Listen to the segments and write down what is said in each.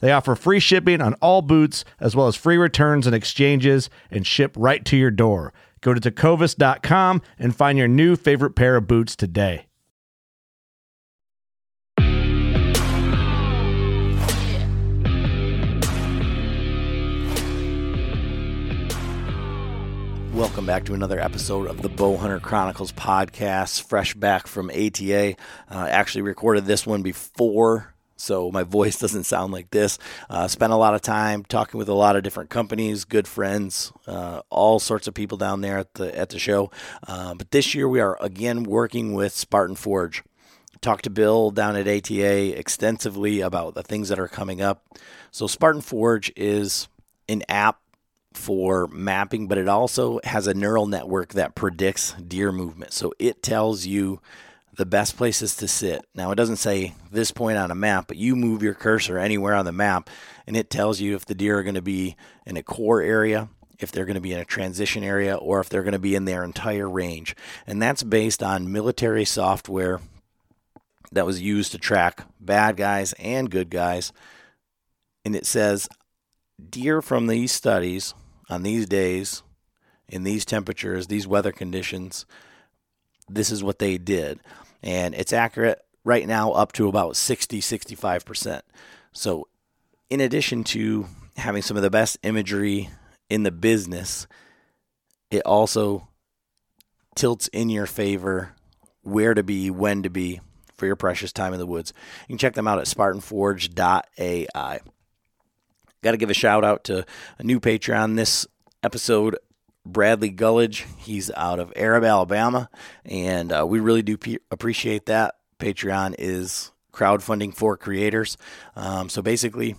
They offer free shipping on all boots, as well as free returns and exchanges, and ship right to your door. Go to tecovas.com and find your new favorite pair of boots today. Welcome back to another episode of the Bowhunter Chronicles podcast, fresh back from ATA. Uh, actually, recorded this one before so my voice doesn't sound like this. Uh, spent a lot of time talking with a lot of different companies, good friends, uh, all sorts of people down there at the at the show. Uh, but this year we are again working with Spartan Forge. Talked to Bill down at ATA extensively about the things that are coming up. So Spartan Forge is an app for mapping, but it also has a neural network that predicts deer movement. So it tells you the best places to sit. Now, it doesn't say this point on a map, but you move your cursor anywhere on the map and it tells you if the deer are going to be in a core area, if they're going to be in a transition area, or if they're going to be in their entire range. And that's based on military software that was used to track bad guys and good guys. And it says deer from these studies on these days, in these temperatures, these weather conditions, this is what they did and it's accurate right now up to about 60 65%. So, in addition to having some of the best imagery in the business, it also tilts in your favor where to be, when to be for your precious time in the woods. You can check them out at spartanforge.ai. Got to give a shout out to a new Patreon this episode Bradley Gullidge. He's out of Arab, Alabama, and uh, we really do pe- appreciate that. Patreon is crowdfunding for creators. Um, so basically,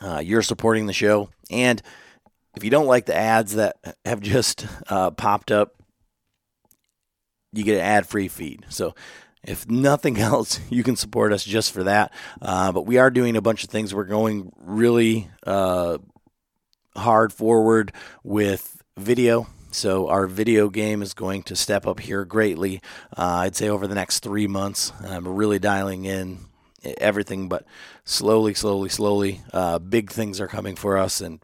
uh, you're supporting the show. And if you don't like the ads that have just uh, popped up, you get an ad free feed. So if nothing else, you can support us just for that. Uh, but we are doing a bunch of things. We're going really uh, hard forward with video. So our video game is going to step up here greatly. Uh, I'd say over the next three months, I'm really dialing in everything, but slowly, slowly, slowly, uh, big things are coming for us, and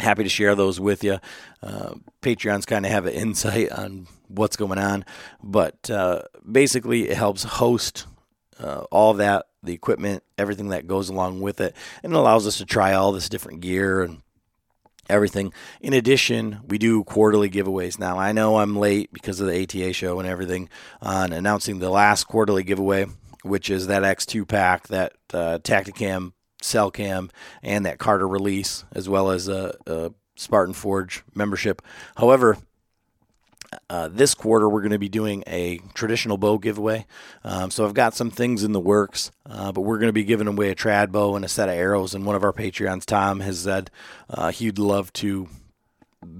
happy to share those with you. Uh, Patreons kind of have an insight on what's going on, but uh, basically, it helps host uh, all that, the equipment, everything that goes along with it, and it allows us to try all this different gear and everything. In addition, we do quarterly giveaways. Now, I know I'm late because of the ATA show and everything on announcing the last quarterly giveaway, which is that X2 pack, that uh, Tactacam cell cam, and that Carter release, as well as a, a Spartan Forge membership. However, uh, this quarter we're going to be doing a traditional bow giveaway. Um, so I've got some things in the works, uh, but we're going to be giving away a trad bow and a set of arrows. And one of our Patreons, Tom, has said uh, he'd love to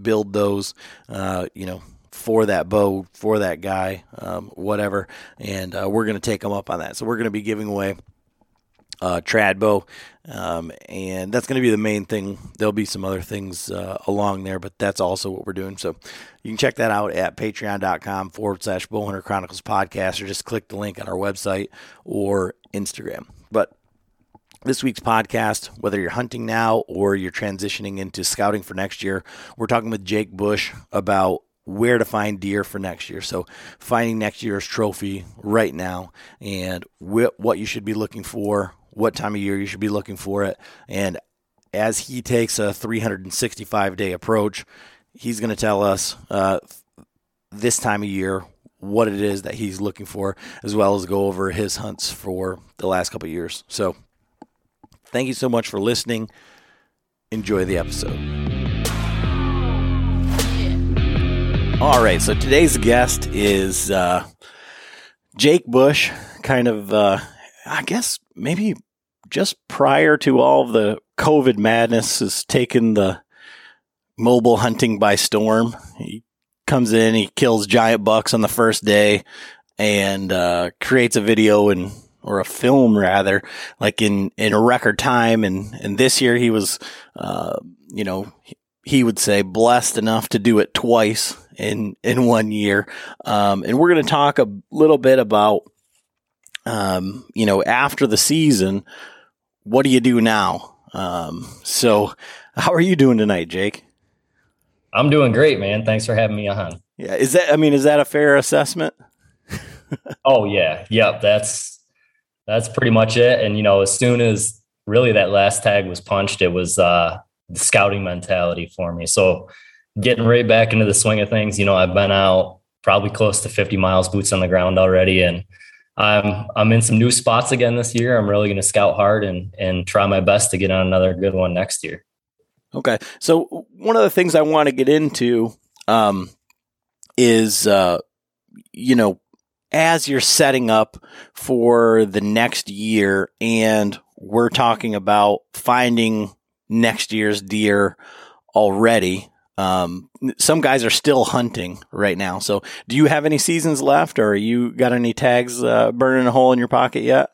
build those, uh, you know, for that bow, for that guy, um, whatever. And uh, we're going to take them up on that. So we're going to be giving away uh, trad bow. Um, and that's going to be the main thing. There'll be some other things uh, along there, but that's also what we're doing. So you can check that out at patreon.com forward slash Bowhunter Chronicles podcast or just click the link on our website or Instagram. But this week's podcast, whether you're hunting now or you're transitioning into scouting for next year, we're talking with Jake Bush about where to find deer for next year. So, finding next year's trophy right now and wh- what you should be looking for, what time of year you should be looking for it. And as he takes a 365 day approach, he's going to tell us uh, this time of year what it is that he's looking for, as well as go over his hunts for the last couple years. So, thank you so much for listening. Enjoy the episode. All right, so today's guest is uh, Jake Bush, kind of, uh, I guess, maybe just prior to all the COVID madness has taken the mobile hunting by storm. He comes in, he kills giant bucks on the first day, and uh, creates a video and or a film rather, like in in a record time. And and this year he was, uh, you know, he would say blessed enough to do it twice in in one year. Um, and we're going to talk a little bit about, um, you know, after the season, what do you do now? Um, so, how are you doing tonight, Jake? I'm doing great, man. Thanks for having me on. Yeah, is that? I mean, is that a fair assessment? oh yeah, yep. That's that's pretty much it. And you know, as soon as really that last tag was punched, it was uh, the scouting mentality for me. So getting right back into the swing of things. You know, I've been out probably close to 50 miles boots on the ground already, and I'm I'm in some new spots again this year. I'm really going to scout hard and and try my best to get on another good one next year. Okay, so one of the things I want to get into um, is uh, you know as you're setting up for the next year, and we're talking about finding next year's deer already. Um, some guys are still hunting right now. So, do you have any seasons left, or you got any tags uh, burning a hole in your pocket yet?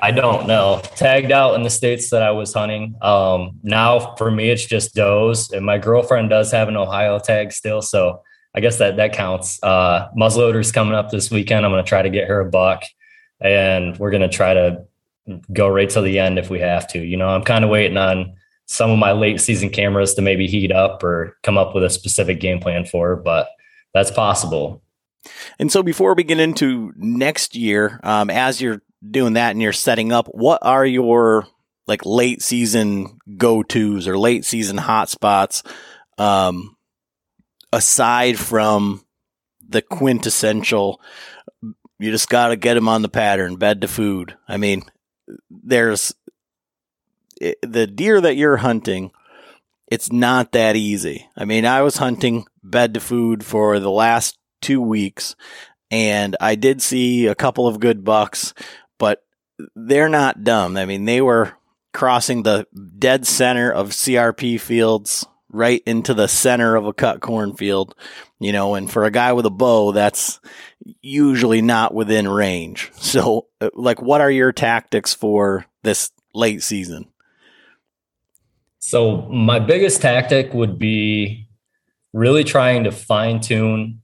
I don't know. Tagged out in the states that I was hunting. Um, now for me, it's just does, and my girlfriend does have an Ohio tag still, so I guess that that counts. Uh, muzzleloader's coming up this weekend. I'm going to try to get her a buck, and we're going to try to go right to the end if we have to. You know, I'm kind of waiting on some of my late season cameras to maybe heat up or come up with a specific game plan for, but that's possible. And so before we get into next year, um, as you're doing that and you're setting up, what are your like late season go tos or late season hotspots? Um, aside from the quintessential, you just got to get them on the pattern, bed to food. I mean, there's the deer that you're hunting, it's not that easy. I mean, I was hunting bed to food for the last two weeks, and I did see a couple of good bucks, but they're not dumb. I mean, they were crossing the dead center of CRP fields right into the center of a cut cornfield, you know, and for a guy with a bow, that's usually not within range. So, uh, like, what are your tactics for this late season? So my biggest tactic would be really trying to fine tune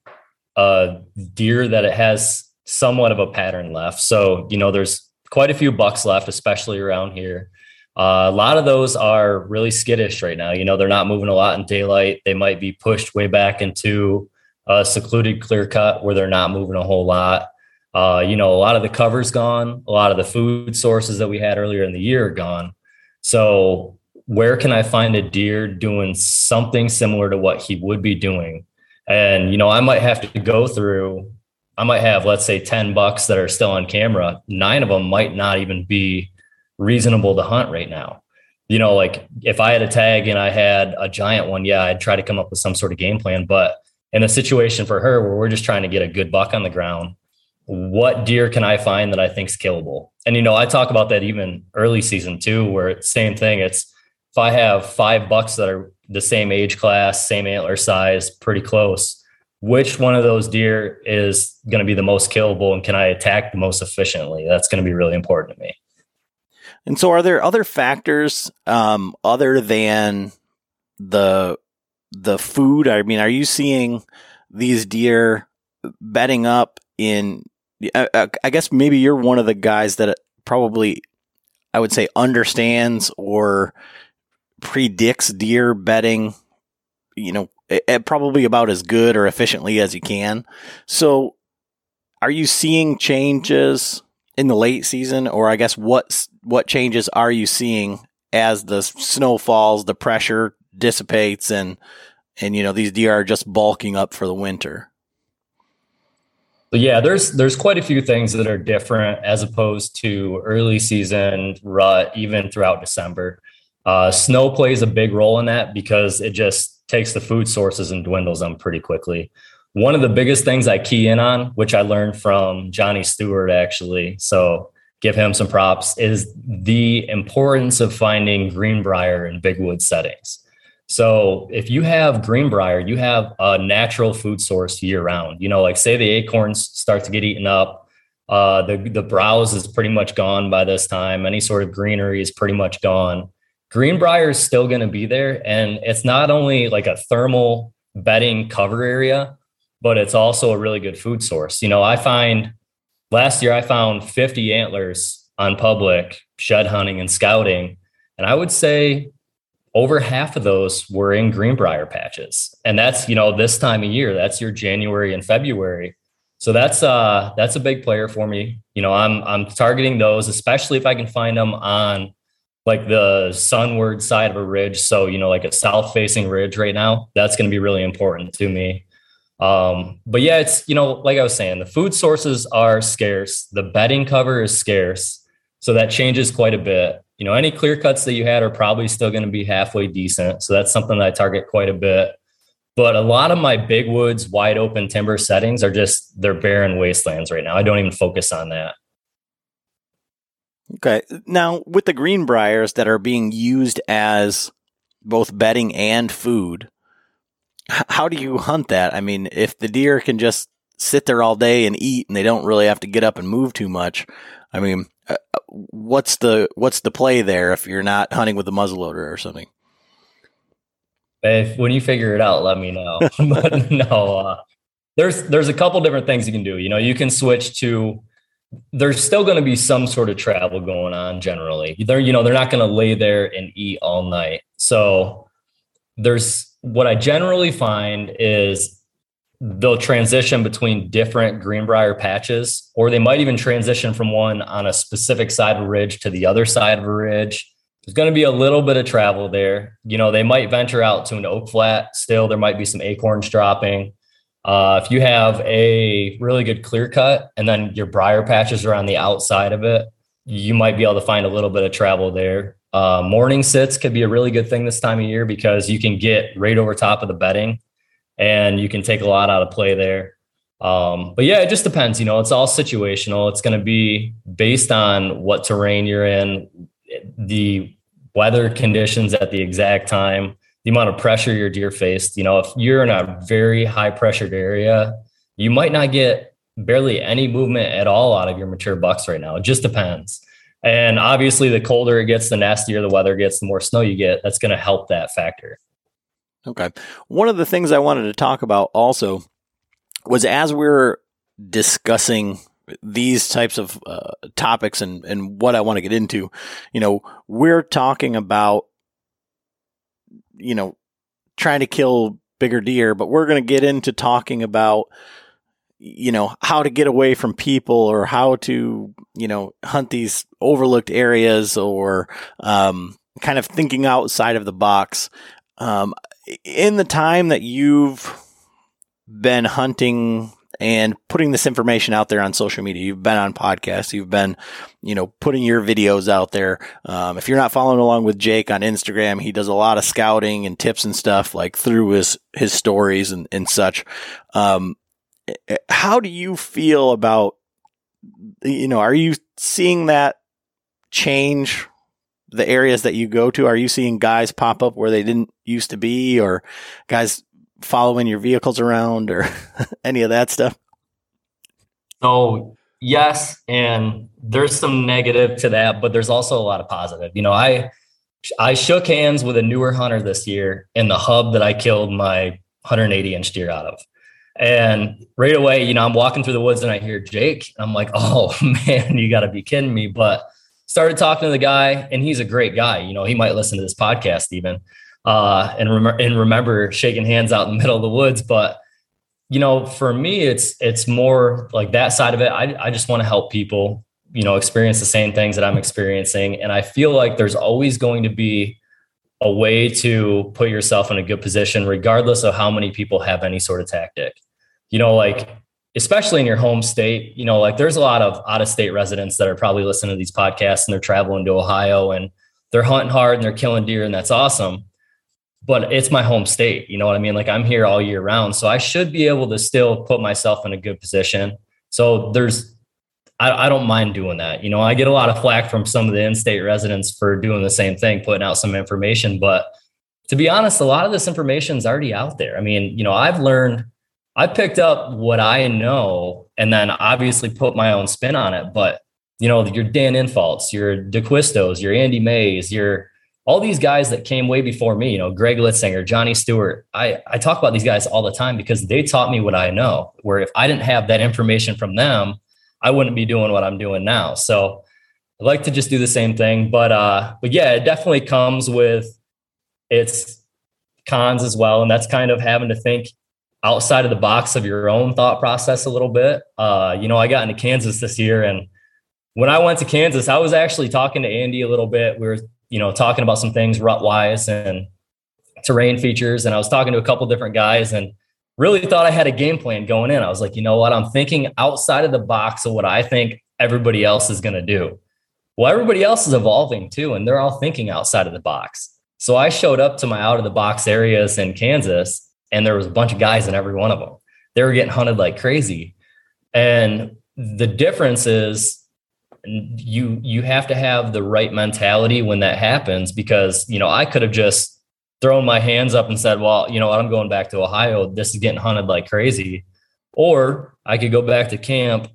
a deer that it has somewhat of a pattern left. So, you know, there's quite a few bucks left, especially around here. Uh, a lot of those are really skittish right now. You know, they're not moving a lot in daylight. They might be pushed way back into a secluded clear cut where they're not moving a whole lot. Uh, you know, a lot of the cover's gone. A lot of the food sources that we had earlier in the year are gone. So where can I find a deer doing something similar to what he would be doing? And, you know, I might have to go through, I might have, let's say, 10 bucks that are still on camera. Nine of them might not even be reasonable to hunt right now. You know, like if I had a tag and I had a giant one, yeah, I'd try to come up with some sort of game plan. But in a situation for her where we're just trying to get a good buck on the ground, what deer can I find that I think's killable? And you know, I talk about that even early season too, where same thing. It's if I have five bucks that are the same age class, same antler size, pretty close, which one of those deer is going to be the most killable and can I attack the most efficiently? That's going to be really important to me. And so, are there other factors um, other than the the food? I mean, are you seeing these deer bedding up in? I, I guess maybe you're one of the guys that probably, I would say, understands or predicts deer bedding. You know, probably about as good or efficiently as you can. So, are you seeing changes in the late season, or I guess what what changes are you seeing as the snow falls, the pressure dissipates, and and you know these deer are just bulking up for the winter? Yeah, there's there's quite a few things that are different as opposed to early season rut, even throughout December. Uh, snow plays a big role in that because it just takes the food sources and dwindles them pretty quickly. One of the biggest things I key in on, which I learned from Johnny Stewart actually, so give him some props, is the importance of finding greenbrier in big wood settings. So if you have greenbrier, you have a natural food source year round. You know, like say the acorns start to get eaten up, uh, the the browse is pretty much gone by this time. Any sort of greenery is pretty much gone. Greenbrier is still going to be there, and it's not only like a thermal bedding cover area, but it's also a really good food source. You know, I find last year I found 50 antlers on public shed hunting and scouting. And I would say over half of those were in greenbrier patches. And that's, you know, this time of year, that's your January and February. So that's uh that's a big player for me. You know, I'm I'm targeting those, especially if I can find them on like the sunward side of a ridge. So, you know, like a south facing ridge right now, that's going to be really important to me. Um, but yeah, it's, you know, like I was saying, the food sources are scarce, the bedding cover is scarce. So that changes quite a bit. You know, any clear cuts that you had are probably still going to be halfway decent. So that's something that I target quite a bit. But a lot of my big woods, wide open timber settings are just, they're barren wastelands right now. I don't even focus on that. Okay. Now, with the greenbriers that are being used as both bedding and food, how do you hunt that? I mean, if the deer can just sit there all day and eat and they don't really have to get up and move too much, I mean, uh, what's the what's the play there if you're not hunting with a muzzleloader or something? If when you figure it out, let me know. but no, uh, there's there's a couple different things you can do. You know, you can switch to. There's still going to be some sort of travel going on. Generally, they're you know they're not going to lay there and eat all night. So there's what I generally find is they'll transition between different greenbrier patches, or they might even transition from one on a specific side of a ridge to the other side of a ridge. There's going to be a little bit of travel there. You know, they might venture out to an oak flat. Still, there might be some acorns dropping. Uh, if you have a really good clear cut and then your briar patches are on the outside of it, you might be able to find a little bit of travel there. Uh, morning sits could be a really good thing this time of year because you can get right over top of the bedding and you can take a lot out of play there. Um, but yeah, it just depends. You know, it's all situational. It's going to be based on what terrain you're in, the weather conditions at the exact time, the amount of pressure your deer faced. You know, if you're in a very high pressured area, you might not get barely any movement at all out of your mature bucks right now. It just depends. And obviously, the colder it gets, the nastier the weather gets, the more snow you get. That's going to help that factor. Okay. One of the things I wanted to talk about also was as we are discussing these types of uh, topics and, and what I want to get into, you know, we're talking about, you know, trying to kill bigger deer, but we're going to get into talking about you know, how to get away from people or how to, you know, hunt these overlooked areas or um, kind of thinking outside of the box. Um, in the time that you've been hunting and putting this information out there on social media. You've been on podcasts. You've been, you know, putting your videos out there. Um, if you're not following along with Jake on Instagram, he does a lot of scouting and tips and stuff like through his, his stories and, and such. Um, how do you feel about you know are you seeing that change the areas that you go to are you seeing guys pop up where they didn't used to be or guys following your vehicles around or any of that stuff so yes, and there's some negative to that, but there's also a lot of positive. You know, I I shook hands with a newer hunter this year in the hub that I killed my 180 inch deer out of. And right away, you know, I'm walking through the woods and I hear Jake. I'm like, oh man, you got to be kidding me. But started talking to the guy, and he's a great guy. You know, he might listen to this podcast even, uh, and, rem- and remember shaking hands out in the middle of the woods. But you know, for me, it's it's more like that side of it. I I just want to help people, you know, experience the same things that I'm experiencing, and I feel like there's always going to be a way to put yourself in a good position, regardless of how many people have any sort of tactic. You know, like especially in your home state, you know, like there's a lot of out of state residents that are probably listening to these podcasts and they're traveling to Ohio and they're hunting hard and they're killing deer and that's awesome. But it's my home state. You know what I mean? Like I'm here all year round. So I should be able to still put myself in a good position. So there's, I, I don't mind doing that. You know, I get a lot of flack from some of the in state residents for doing the same thing, putting out some information. But to be honest, a lot of this information is already out there. I mean, you know, I've learned I picked up what I know and then obviously put my own spin on it. But you know, your Dan Infalts, your DeQuistos, your Andy Mays, your all these guys that came way before me, you know, Greg Litzinger, Johnny Stewart. I, I talk about these guys all the time because they taught me what I know. Where if I didn't have that information from them, I wouldn't be doing what I'm doing now. So I like to just do the same thing. But uh, but yeah, it definitely comes with its cons as well. And that's kind of having to think outside of the box of your own thought process a little bit. Uh, you know, I got into Kansas this year, and when I went to Kansas, I was actually talking to Andy a little bit. We were, you know, talking about some things rut wise and terrain features, and I was talking to a couple different guys, and really thought I had a game plan going in. I was like, you know what, I'm thinking outside of the box of what I think everybody else is going to do. Well, everybody else is evolving too, and they're all thinking outside of the box. So I showed up to my out of the box areas in Kansas and there was a bunch of guys in every one of them. They were getting hunted like crazy. And the difference is you you have to have the right mentality when that happens because you know I could have just thrown my hands up and said, well, you know what, I'm going back to Ohio. This is getting hunted like crazy. Or I could go back to camp,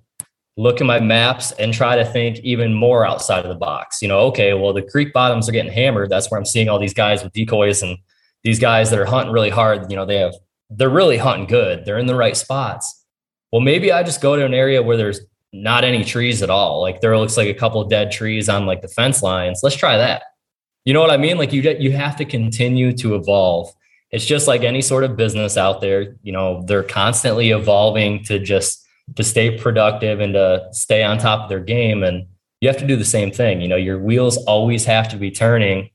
look at my maps and try to think even more outside of the box. You know, okay, well, the creek bottoms are getting hammered. That's where I'm seeing all these guys with decoys and these guys that are hunting really hard, you know, they have they're really hunting good. They're in the right spots. Well, maybe I just go to an area where there's not any trees at all. Like there looks like a couple dead trees on like the fence lines. Let's try that. You know what I mean? Like you get you have to continue to evolve. It's just like any sort of business out there, you know, they're constantly evolving to just to stay productive and to stay on top of their game and you have to do the same thing. You know, your wheels always have to be turning.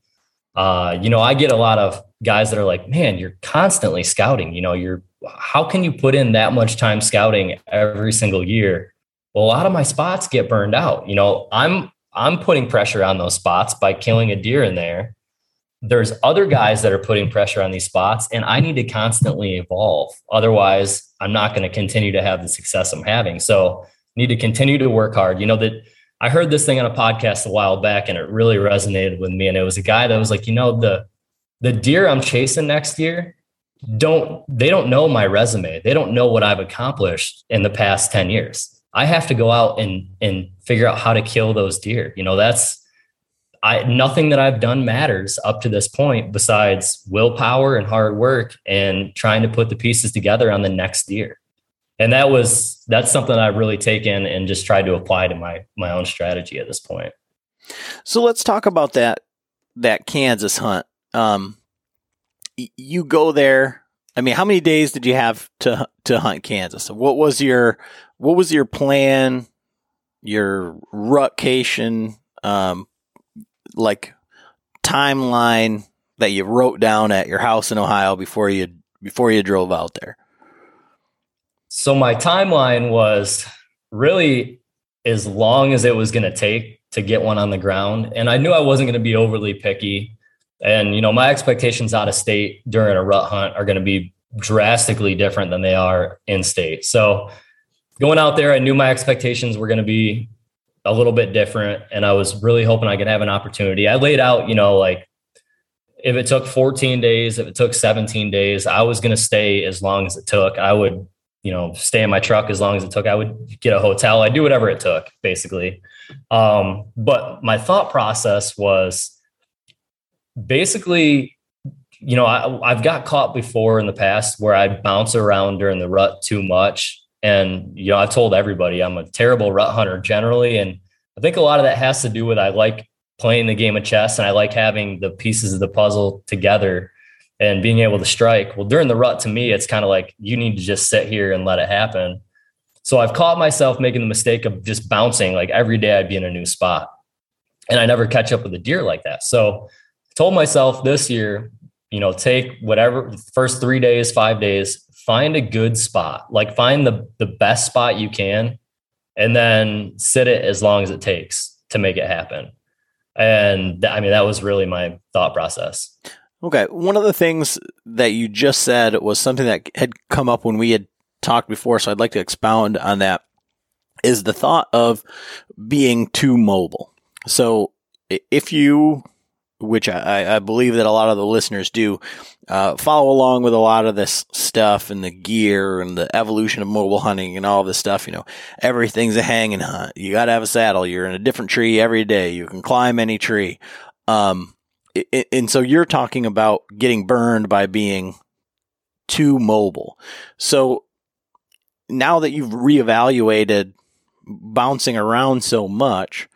Uh, you know, I get a lot of guys that are like, man, you're constantly scouting. You know, you're how can you put in that much time scouting every single year? Well, a lot of my spots get burned out. You know, I'm I'm putting pressure on those spots by killing a deer in there. There's other guys that are putting pressure on these spots, and I need to constantly evolve. Otherwise, I'm not going to continue to have the success I'm having. So, need to continue to work hard. You know that I heard this thing on a podcast a while back, and it really resonated with me. And it was a guy that was like, you know, the the deer I'm chasing next year don't they don't know my resume. They don't know what I've accomplished in the past 10 years. I have to go out and and figure out how to kill those deer. You know, that's I nothing that I've done matters up to this point besides willpower and hard work and trying to put the pieces together on the next deer. And that was that's something I've really taken and just tried to apply to my my own strategy at this point. So let's talk about that that Kansas hunt um, you go there. I mean, how many days did you have to to hunt Kansas? What was your what was your plan? Your rutcation, um, like timeline that you wrote down at your house in Ohio before you before you drove out there. So my timeline was really as long as it was going to take to get one on the ground, and I knew I wasn't going to be overly picky. And, you know, my expectations out of state during a rut hunt are going to be drastically different than they are in state. So going out there, I knew my expectations were going to be a little bit different. And I was really hoping I could have an opportunity. I laid out, you know, like if it took 14 days, if it took 17 days, I was going to stay as long as it took. I would you know, stay in my truck as long as it took. I would get a hotel. I'd do whatever it took, basically. Um, but my thought process was basically, you know, I, I've got caught before in the past where I'd bounce around during the rut too much. And, you know, I've told everybody I'm a terrible rut hunter generally. And I think a lot of that has to do with I like playing the game of chess and I like having the pieces of the puzzle together and being able to strike. Well, during the rut, to me, it's kind of like you need to just sit here and let it happen. So I've caught myself making the mistake of just bouncing like every day I'd be in a new spot. And I never catch up with a deer like that. So I told myself this year, you know, take whatever first three days, five days, find a good spot, like find the the best spot you can, and then sit it as long as it takes to make it happen. And I mean, that was really my thought process. Okay. One of the things that you just said was something that had come up when we had talked before. So I'd like to expound on that is the thought of being too mobile. So if you, which I, I believe that a lot of the listeners do, uh, follow along with a lot of this stuff and the gear and the evolution of mobile hunting and all this stuff, you know, everything's a hanging hunt. You got to have a saddle. You're in a different tree every day. You can climb any tree. Um, and so you're talking about getting burned by being too mobile. So now that you've reevaluated bouncing around so much,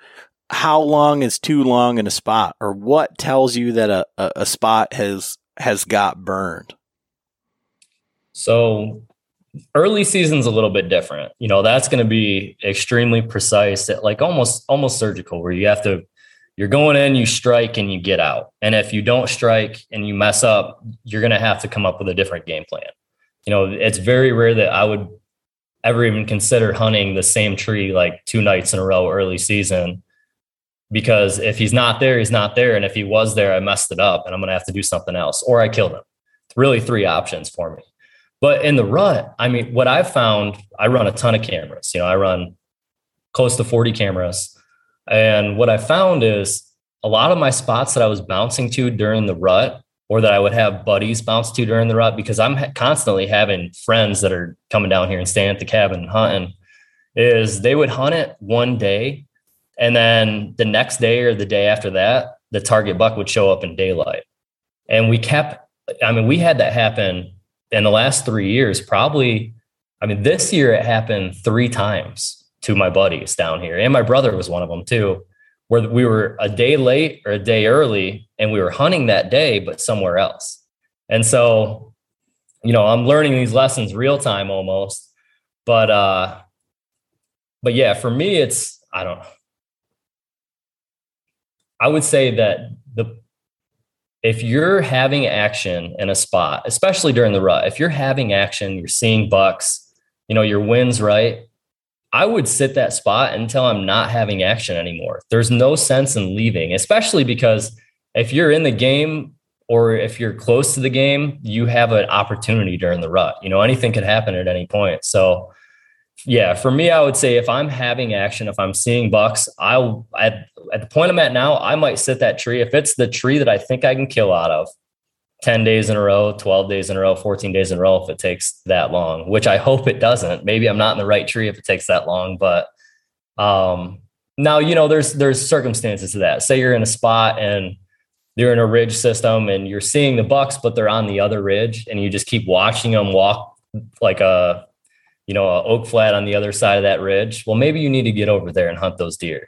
how long is too long in a spot, or what tells you that a, a, a spot has has got burned? So early season's a little bit different. You know, that's going to be extremely precise, like almost almost surgical, where you have to you're going in, you strike, and you get out. And if you don't strike and you mess up, you're going to have to come up with a different game plan. You know, it's very rare that I would ever even consider hunting the same tree like two nights in a row early season because if he's not there, he's not there. And if he was there, I messed it up and I'm going to have to do something else or I killed him. Really three options for me. But in the rut, I mean, what I've found, I run a ton of cameras. You know, I run close to 40 cameras and what I found is a lot of my spots that I was bouncing to during the rut or that I would have buddies bounce to during the rut because I'm constantly having friends that are coming down here and staying at the cabin and hunting is they would hunt it one day and then the next day or the day after that the target buck would show up in daylight and we kept i mean we had that happen in the last 3 years probably i mean this year it happened 3 times to my buddies down here. And my brother was one of them too, where we were a day late or a day early and we were hunting that day, but somewhere else. And so, you know, I'm learning these lessons real time almost. But uh but yeah, for me it's I don't know. I would say that the if you're having action in a spot, especially during the rut, if you're having action, you're seeing bucks, you know, your wins right, I would sit that spot until I'm not having action anymore. There's no sense in leaving, especially because if you're in the game or if you're close to the game, you have an opportunity during the rut. You know, anything could happen at any point. So, yeah, for me, I would say if I'm having action, if I'm seeing bucks, I'll at, at the point I'm at now, I might sit that tree. If it's the tree that I think I can kill out of, 10 days in a row, 12 days in a row, 14 days in a row if it takes that long, which I hope it doesn't. Maybe I'm not in the right tree if it takes that long, but um now you know there's there's circumstances to that. Say you're in a spot and you're in a ridge system and you're seeing the bucks but they're on the other ridge and you just keep watching them walk like a you know, a oak flat on the other side of that ridge. Well, maybe you need to get over there and hunt those deer.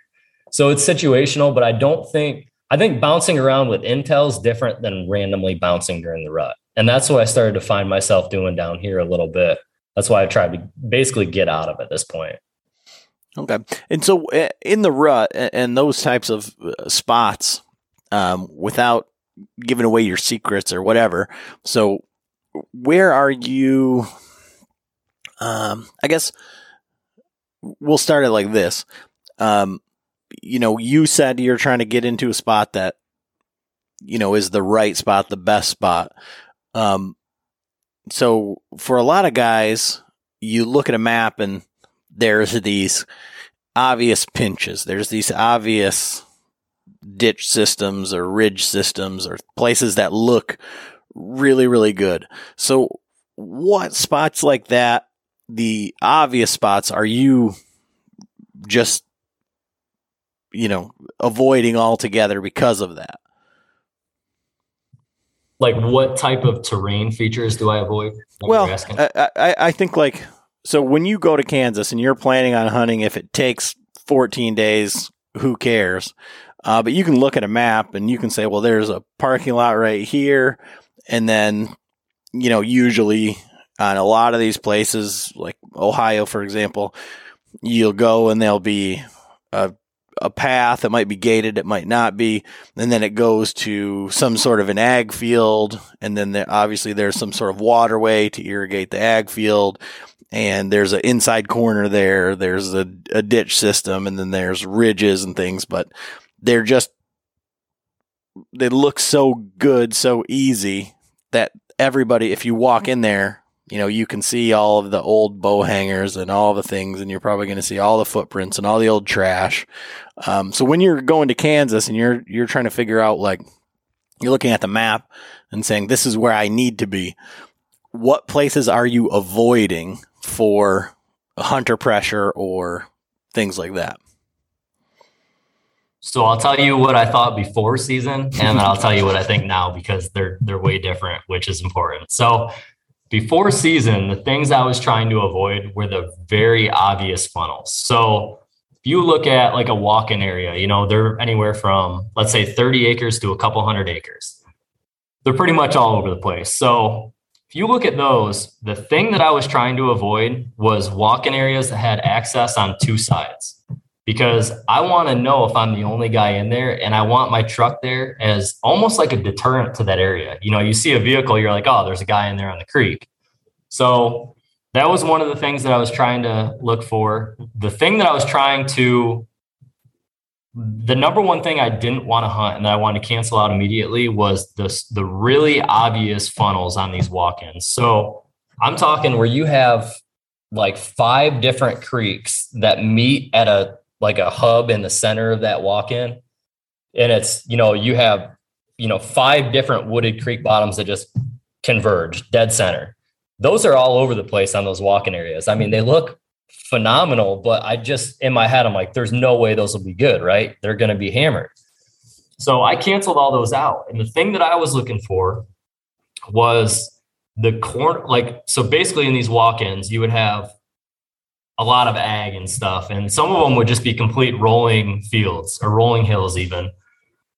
So it's situational, but I don't think I think bouncing around with intel is different than randomly bouncing during the rut. And that's what I started to find myself doing down here a little bit. That's why I tried to basically get out of at this point. Okay. And so eh, in the rut and those types of uh, spots, um, without giving away your secrets or whatever. So where are you? Um, I guess we'll start it like this. Um, you know, you said you're trying to get into a spot that, you know, is the right spot, the best spot. Um, so for a lot of guys, you look at a map and there's these obvious pinches. There's these obvious ditch systems or ridge systems or places that look really, really good. So what spots like that the obvious spots are you just you know avoiding altogether because of that? Like what type of terrain features do I avoid? Well, I, I, I think like so when you go to Kansas and you're planning on hunting, if it takes 14 days, who cares? Uh, but you can look at a map and you can say, well, there's a parking lot right here, and then you know usually on a lot of these places, like Ohio, for example, you'll go and there'll be a a path. It might be gated, it might not be, and then it goes to some sort of an ag field, and then there, obviously there's some sort of waterway to irrigate the ag field, and there's an inside corner there. There's a, a ditch system, and then there's ridges and things, but they're just they look so good, so easy that everybody, if you walk in there, you know, you can see all of the old bow hangers and all the things, and you're probably going to see all the footprints and all the old trash. Um, so when you're going to Kansas and you're you're trying to figure out like you're looking at the map and saying this is where I need to be, what places are you avoiding for hunter pressure or things like that? So I'll tell you what I thought before season, and then I'll tell you what I think now because they're they're way different, which is important. So before season, the things I was trying to avoid were the very obvious funnels. So if you look at like a walk-in area, you know, they're anywhere from let's say 30 acres to a couple hundred acres. They're pretty much all over the place. So if you look at those, the thing that I was trying to avoid was walk-in areas that had access on two sides because I want to know if I'm the only guy in there and I want my truck there as almost like a deterrent to that area. You know, you see a vehicle, you're like, oh, there's a guy in there on the creek. So that was one of the things that I was trying to look for. The thing that I was trying to, the number one thing I didn't want to hunt and that I wanted to cancel out immediately was the, the really obvious funnels on these walk ins. So I'm talking where you have like five different creeks that meet at a like a hub in the center of that walk-in. And it's you know you have you know five different wooded creek bottoms that just converge dead center. Those are all over the place on those walk-in areas. I mean they look phenomenal but i just in my head i'm like there's no way those will be good right? They're going to be hammered. So i canceled all those out. And the thing that i was looking for was the corner like so basically in these walk-ins you would have a lot of ag and stuff. And some of them would just be complete rolling fields or rolling hills, even.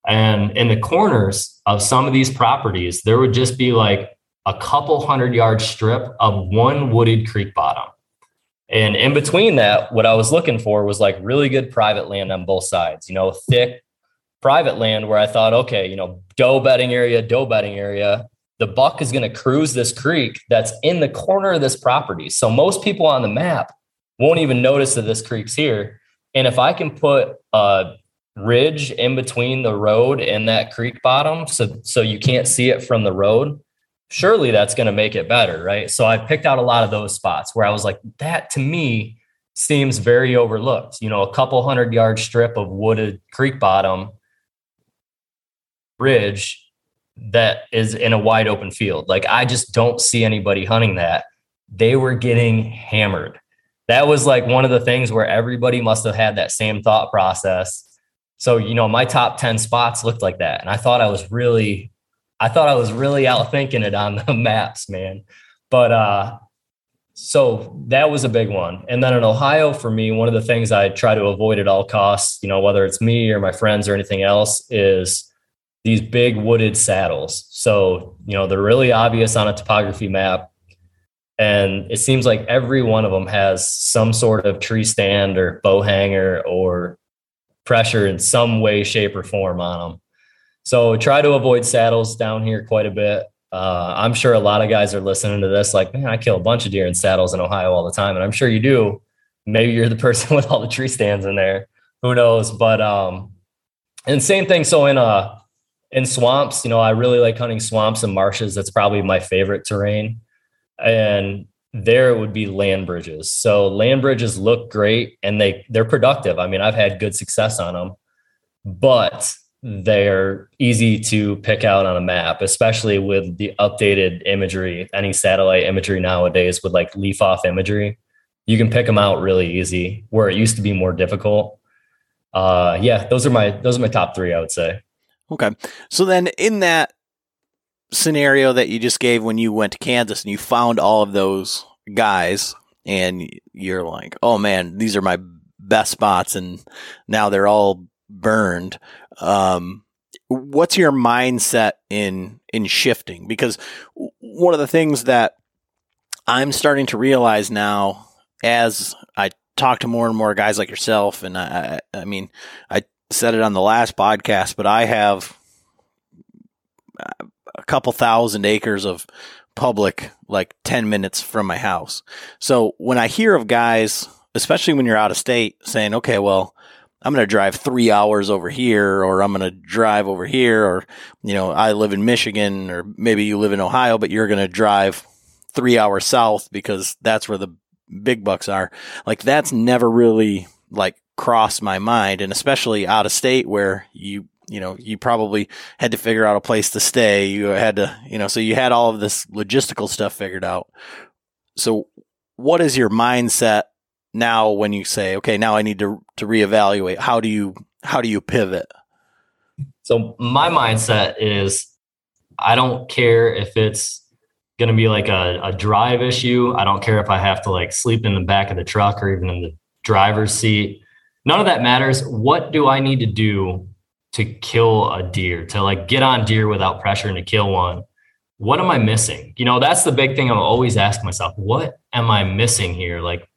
And in the corners of some of these properties, there would just be like a couple hundred yard strip of one wooded creek bottom. And in between that, what I was looking for was like really good private land on both sides, you know, thick private land where I thought, okay, you know, doe bedding area, doe bedding area. The buck is going to cruise this creek that's in the corner of this property. So most people on the map won't even notice that this creek's here. And if I can put a ridge in between the road and that creek bottom so so you can't see it from the road, surely that's going to make it better, right? So I picked out a lot of those spots where I was like that to me seems very overlooked. You know, a couple hundred yard strip of wooded creek bottom ridge that is in a wide open field. Like I just don't see anybody hunting that. They were getting hammered that was like one of the things where everybody must have had that same thought process. So, you know, my top 10 spots looked like that. And I thought I was really, I thought I was really out thinking it on the maps, man. But, uh, so that was a big one. And then in Ohio, for me, one of the things I try to avoid at all costs, you know, whether it's me or my friends or anything else, is these big wooded saddles. So, you know, they're really obvious on a topography map. And it seems like every one of them has some sort of tree stand or bow hanger or pressure in some way, shape, or form on them. So try to avoid saddles down here quite a bit. Uh, I'm sure a lot of guys are listening to this like, man, I kill a bunch of deer in saddles in Ohio all the time. And I'm sure you do. Maybe you're the person with all the tree stands in there. Who knows? But um, and same thing. So in uh in swamps, you know, I really like hunting swamps and marshes. That's probably my favorite terrain and there it would be land bridges. So land bridges look great and they they're productive. I mean, I've had good success on them. But they're easy to pick out on a map, especially with the updated imagery, any satellite imagery nowadays with like leaf off imagery. You can pick them out really easy where it used to be more difficult. Uh, yeah, those are my those are my top three, I would say. Okay. So then in that scenario that you just gave when you went to Kansas and you found all of those guys and you're like, oh man, these are my best spots and now they're all burned. Um, what's your mindset in, in shifting? Because one of the things that I'm starting to realize now as I talk to more and more guys like yourself, and I, I mean, I said it on the last podcast, but I have couple thousand acres of public like 10 minutes from my house. So when I hear of guys, especially when you're out of state, saying, okay, well, I'm going to drive three hours over here, or I'm going to drive over here, or, you know, I live in Michigan, or maybe you live in Ohio, but you're going to drive three hours south because that's where the big bucks are. Like that's never really like crossed my mind. And especially out of state where you you know, you probably had to figure out a place to stay. You had to, you know, so you had all of this logistical stuff figured out. So what is your mindset now when you say, okay, now I need to, to reevaluate? How do you, how do you pivot? So my mindset is I don't care if it's going to be like a, a drive issue. I don't care if I have to like sleep in the back of the truck or even in the driver's seat. None of that matters. What do I need to do to kill a deer, to like get on deer without pressure and to kill one. What am I missing? You know, that's the big thing I'm always asking myself. What am I missing here? Like,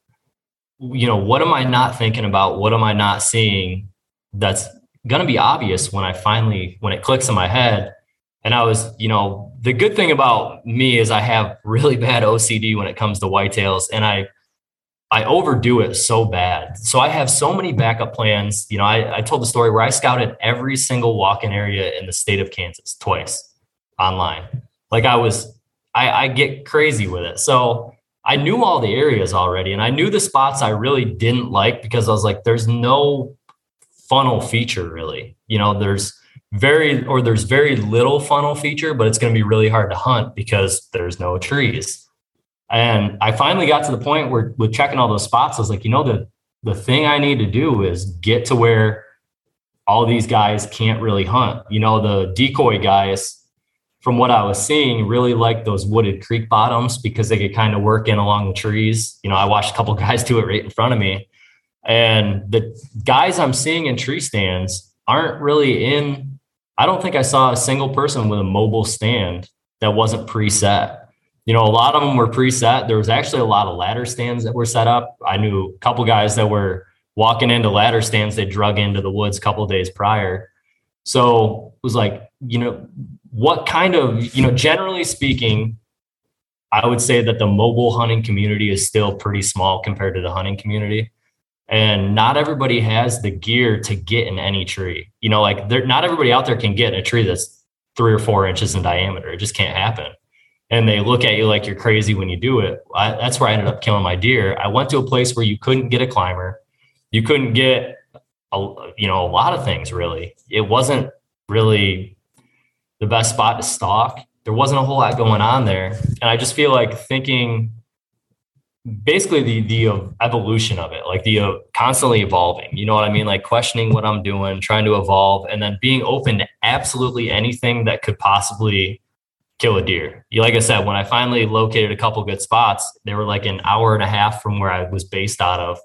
you know, what am I not thinking about? What am I not seeing that's going to be obvious when I finally, when it clicks in my head? And I was, you know, the good thing about me is I have really bad OCD when it comes to whitetails. And I, I overdo it so bad. So I have so many backup plans. You know, I, I told the story where I scouted every single walk-in area in the state of Kansas twice online. Like I was, I, I get crazy with it. So I knew all the areas already, and I knew the spots I really didn't like because I was like, there's no funnel feature really. You know, there's very or there's very little funnel feature, but it's going to be really hard to hunt because there's no trees. And I finally got to the point where with checking all those spots, I was like, you know, the the thing I need to do is get to where all these guys can't really hunt. You know, the decoy guys, from what I was seeing, really like those wooded creek bottoms because they could kind of work in along the trees. You know, I watched a couple guys do it right in front of me. And the guys I'm seeing in tree stands aren't really in. I don't think I saw a single person with a mobile stand that wasn't preset you know, a lot of them were preset. There was actually a lot of ladder stands that were set up. I knew a couple guys that were walking into ladder stands they drug into the woods a couple days prior. So it was like, you know, what kind of, you know, generally speaking, I would say that the mobile hunting community is still pretty small compared to the hunting community. And not everybody has the gear to get in any tree. You know, like not everybody out there can get in a tree that's three or four inches in diameter. It just can't happen and they look at you like you're crazy when you do it. I, that's where I ended up killing my deer. I went to a place where you couldn't get a climber, you couldn't get a, you know a lot of things really. It wasn't really the best spot to stalk. There wasn't a whole lot going on there, and I just feel like thinking basically the the evolution of it like the uh, constantly evolving you know what i mean like questioning what i'm doing trying to evolve and then being open to absolutely anything that could possibly kill a deer. Like I said, when I finally located a couple good spots, they were like an hour and a half from where I was based out of.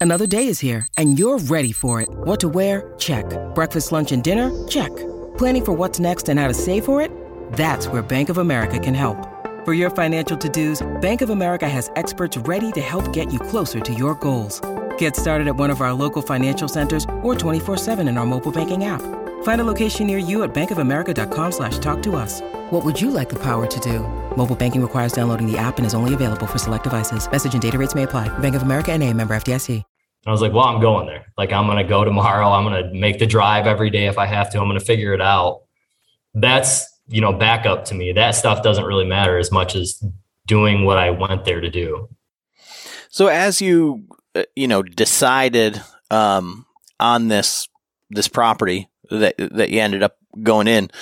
Another day is here and you're ready for it. What to wear? Check. Breakfast, lunch, and dinner? Check. Planning for what's next and how to save for it? That's where Bank of America can help. For your financial to-dos, Bank of America has experts ready to help get you closer to your goals. Get started at one of our local financial centers or 24-7 in our mobile banking app. Find a location near you at bankofamerica.com slash talk to us. What would you like the power to do? Mobile banking requires downloading the app and is only available for select devices. Message and data rates may apply. Bank of America and a member FDIC. I was like, well, I'm going there. Like, I'm going to go tomorrow. I'm going to make the drive every day if I have to. I'm going to figure it out. That's, you know, backup to me. That stuff doesn't really matter as much as doing what I went there to do. So as you, uh, you know, decided um, on this this property that that you ended up going in.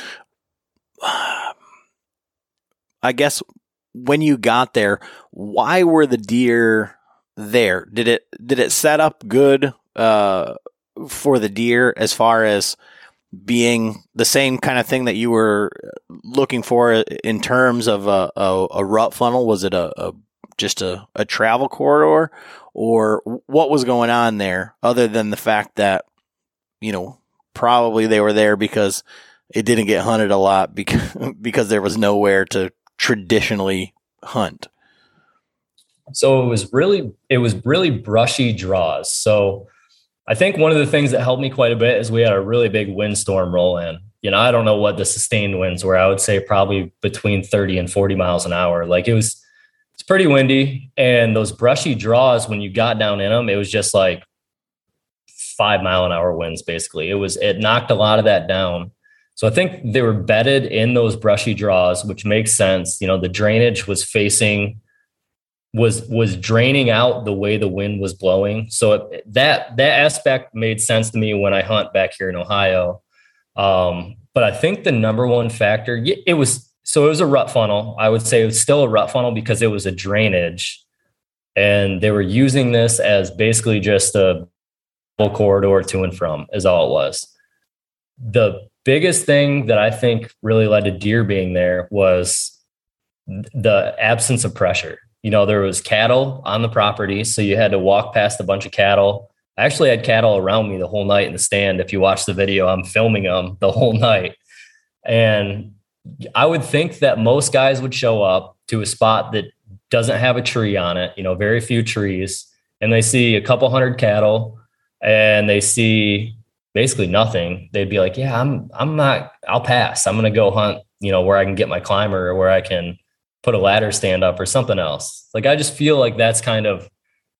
I guess when you got there, why were the deer there? Did it did it set up good uh, for the deer as far as being the same kind of thing that you were looking for in terms of a, a, a rut funnel? Was it a, a just a, a travel corridor, or what was going on there? Other than the fact that you know probably they were there because it didn't get hunted a lot because because there was nowhere to traditionally hunt. So it was really it was really brushy draws. So I think one of the things that helped me quite a bit is we had a really big windstorm roll in. You know, I don't know what the sustained winds were. I would say probably between 30 and 40 miles an hour. Like it was it's pretty windy and those brushy draws when you got down in them, it was just like 5 mile an hour winds basically. It was it knocked a lot of that down. So I think they were bedded in those brushy draws, which makes sense. You know, the drainage was facing was was draining out the way the wind was blowing. So it, that that aspect made sense to me when I hunt back here in Ohio. Um, but I think the number one factor it was so it was a rut funnel. I would say it was still a rut funnel because it was a drainage, and they were using this as basically just a corridor to and from is all it was. The biggest thing that I think really led to deer being there was the absence of pressure you know, there was cattle on the property. So you had to walk past a bunch of cattle. I actually had cattle around me the whole night in the stand. If you watch the video, I'm filming them the whole night. And I would think that most guys would show up to a spot that doesn't have a tree on it, you know, very few trees, and they see a couple hundred cattle and they see basically nothing. They'd be like, "Yeah, I'm I'm not I'll pass. I'm going to go hunt, you know, where I can get my climber or where I can put a ladder stand up or something else. Like I just feel like that's kind of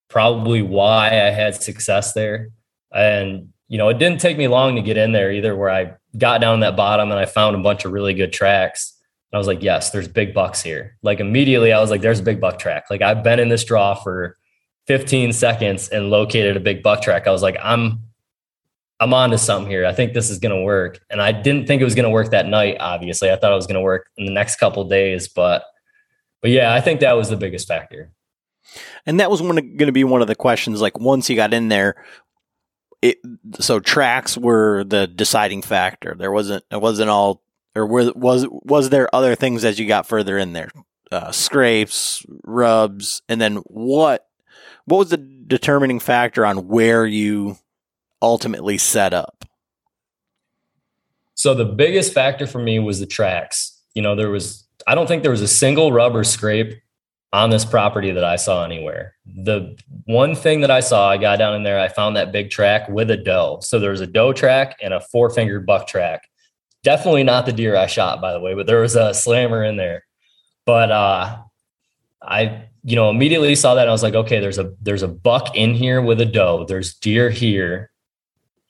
probably why I had success there. And you know, it didn't take me long to get in there either where I got down that bottom and I found a bunch of really good tracks. And I was like, yes, there's big bucks here. Like immediately I was like, there's a big buck track. Like I've been in this draw for 15 seconds and located a big buck track. I was like, I'm I'm on to something here. I think this is going to work. And I didn't think it was going to work that night. Obviously, I thought it was going to work in the next couple days, but but yeah, I think that was the biggest factor. And that was going to be one of the questions. Like once you got in there, it so tracks were the deciding factor. There wasn't it wasn't all or was was was there other things as you got further in there? Uh, scrapes, rubs, and then what? What was the determining factor on where you ultimately set up? So the biggest factor for me was the tracks. You know, there was I don't think there was a single rubber scrape on this property that I saw anywhere. The one thing that I saw, I got down in there, I found that big track with a doe. So there was a doe track and a four fingered buck track. Definitely not the deer I shot, by the way, but there was a slammer in there. But uh, I, you know, immediately saw that. I was like, okay, there's a there's a buck in here with a doe. There's deer here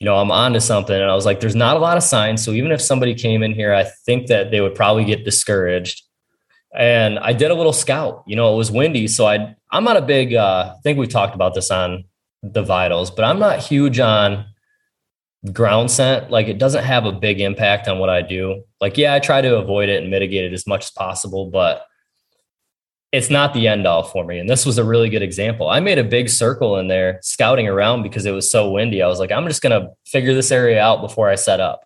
you know, I'm onto something. And I was like, there's not a lot of signs. So even if somebody came in here, I think that they would probably get discouraged. And I did a little scout. You know, it was windy. So I I'm not a big uh I think we talked about this on the vitals, but I'm not huge on ground scent. Like it doesn't have a big impact on what I do. Like, yeah, I try to avoid it and mitigate it as much as possible, but it's not the end all for me. And this was a really good example. I made a big circle in there scouting around because it was so windy. I was like, I'm just going to figure this area out before I set up.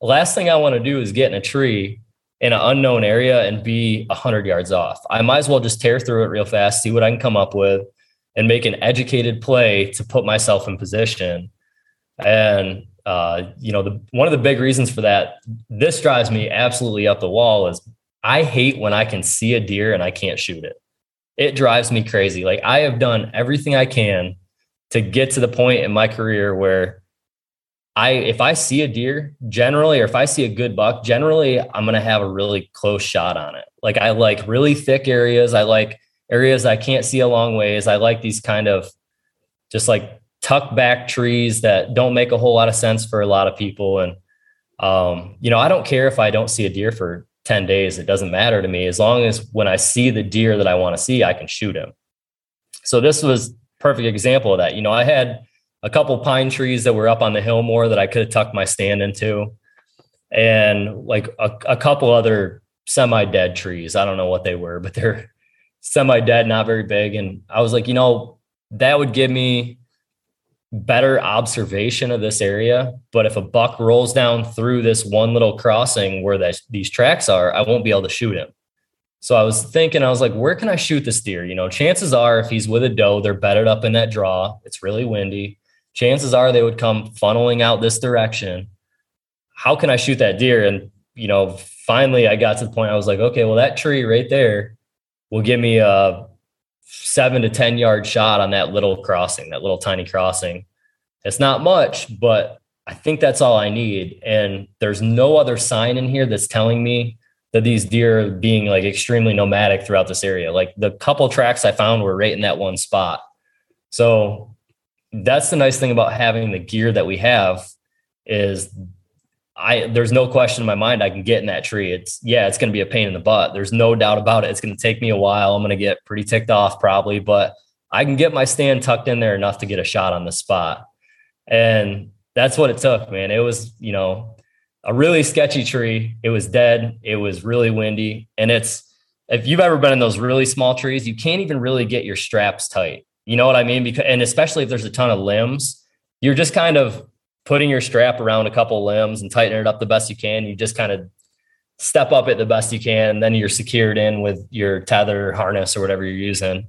The last thing I want to do is get in a tree in an unknown area and be 100 yards off. I might as well just tear through it real fast, see what I can come up with, and make an educated play to put myself in position. And uh, you know, the one of the big reasons for that, this drives me absolutely up the wall is I hate when I can see a deer and I can't shoot it. It drives me crazy. Like I have done everything I can to get to the point in my career where I if I see a deer generally or if I see a good buck, generally I'm going to have a really close shot on it. Like I like really thick areas. I like areas I can't see a long ways. I like these kind of just like tuck back trees that don't make a whole lot of sense for a lot of people and um, you know, I don't care if I don't see a deer for 10 days, it doesn't matter to me as long as when I see the deer that I want to see, I can shoot him. So this was perfect example of that. You know, I had a couple pine trees that were up on the hill more that I could have tucked my stand into, and like a, a couple other semi dead trees. I don't know what they were, but they're semi dead, not very big. And I was like, you know, that would give me better observation of this area. But if a buck rolls down through this one little crossing where that, these tracks are, I won't be able to shoot him. So I was thinking, I was like, where can I shoot this deer? You know, chances are if he's with a doe, they're bedded up in that draw. It's really windy. Chances are they would come funneling out this direction. How can I shoot that deer? And, you know, finally I got to the point I was like, okay, well, that tree right there will give me a seven to 10 yard shot on that little crossing, that little tiny crossing. It's not much, but I think that's all I need. And there's no other sign in here that's telling me that these deer are being like extremely nomadic throughout this area. Like the couple tracks I found were right in that one spot. So that's the nice thing about having the gear that we have is I there's no question in my mind I can get in that tree. It's yeah, it's going to be a pain in the butt. There's no doubt about it. It's going to take me a while. I'm going to get pretty ticked off probably, but I can get my stand tucked in there enough to get a shot on the spot. And that's what it took, man. It was, you know, a really sketchy tree. It was dead. It was really windy. And it's if you've ever been in those really small trees, you can't even really get your straps tight. You know what I mean? Because and especially if there's a ton of limbs, you're just kind of putting your strap around a couple limbs and tightening it up the best you can. You just kind of step up it the best you can. And then you're secured in with your tether harness or whatever you're using.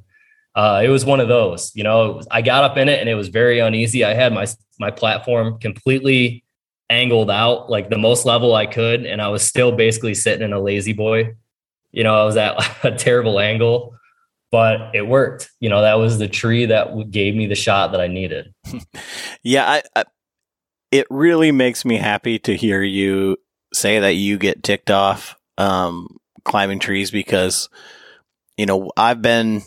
Uh, it was one of those, you know, I got up in it and it was very uneasy. I had my, my platform completely angled out like the most level I could. And I was still basically sitting in a lazy boy. You know, I was at a terrible angle, but it worked. You know, that was the tree that gave me the shot that I needed. yeah. I, I it really makes me happy to hear you say that you get ticked off um, climbing trees because you know I've been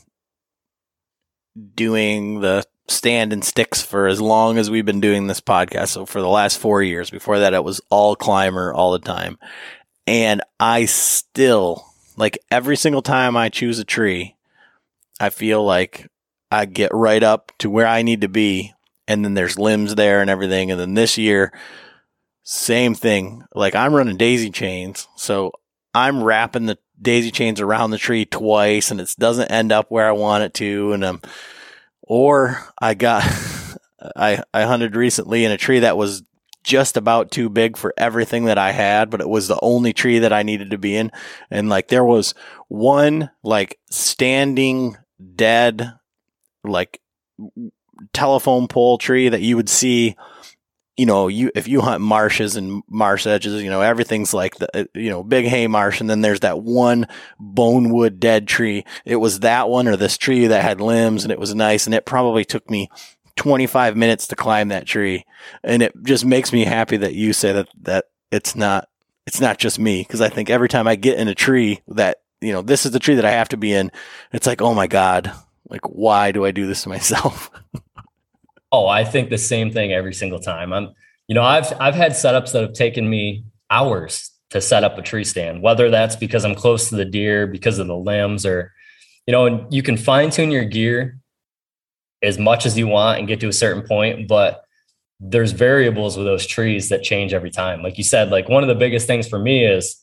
doing the stand and sticks for as long as we've been doing this podcast. So for the last four years. Before that, it was all climber all the time, and I still like every single time I choose a tree, I feel like I get right up to where I need to be and then there's limbs there and everything. And then this year, same thing. Like I'm running daisy chains. So I'm wrapping the daisy chains around the tree twice and it doesn't end up where I want it to. And um, or I got, I, I hunted recently in a tree that was just about too big for everything that I had, but it was the only tree that I needed to be in. And like there was one like standing dead, like telephone pole tree that you would see you know, you if you hunt marshes and marsh edges, you know everything's like the uh, you know big hay marsh, and then there's that one bonewood dead tree. It was that one or this tree that had limbs, and it was nice, and it probably took me 25 minutes to climb that tree, and it just makes me happy that you say that that it's not it's not just me because I think every time I get in a tree that you know this is the tree that I have to be in, it's like oh my god, like why do I do this to myself? Oh, I think the same thing every single time. I'm, you know, I've I've had setups that have taken me hours to set up a tree stand, whether that's because I'm close to the deer, because of the limbs, or you know, and you can fine tune your gear as much as you want and get to a certain point, but there's variables with those trees that change every time. Like you said, like one of the biggest things for me is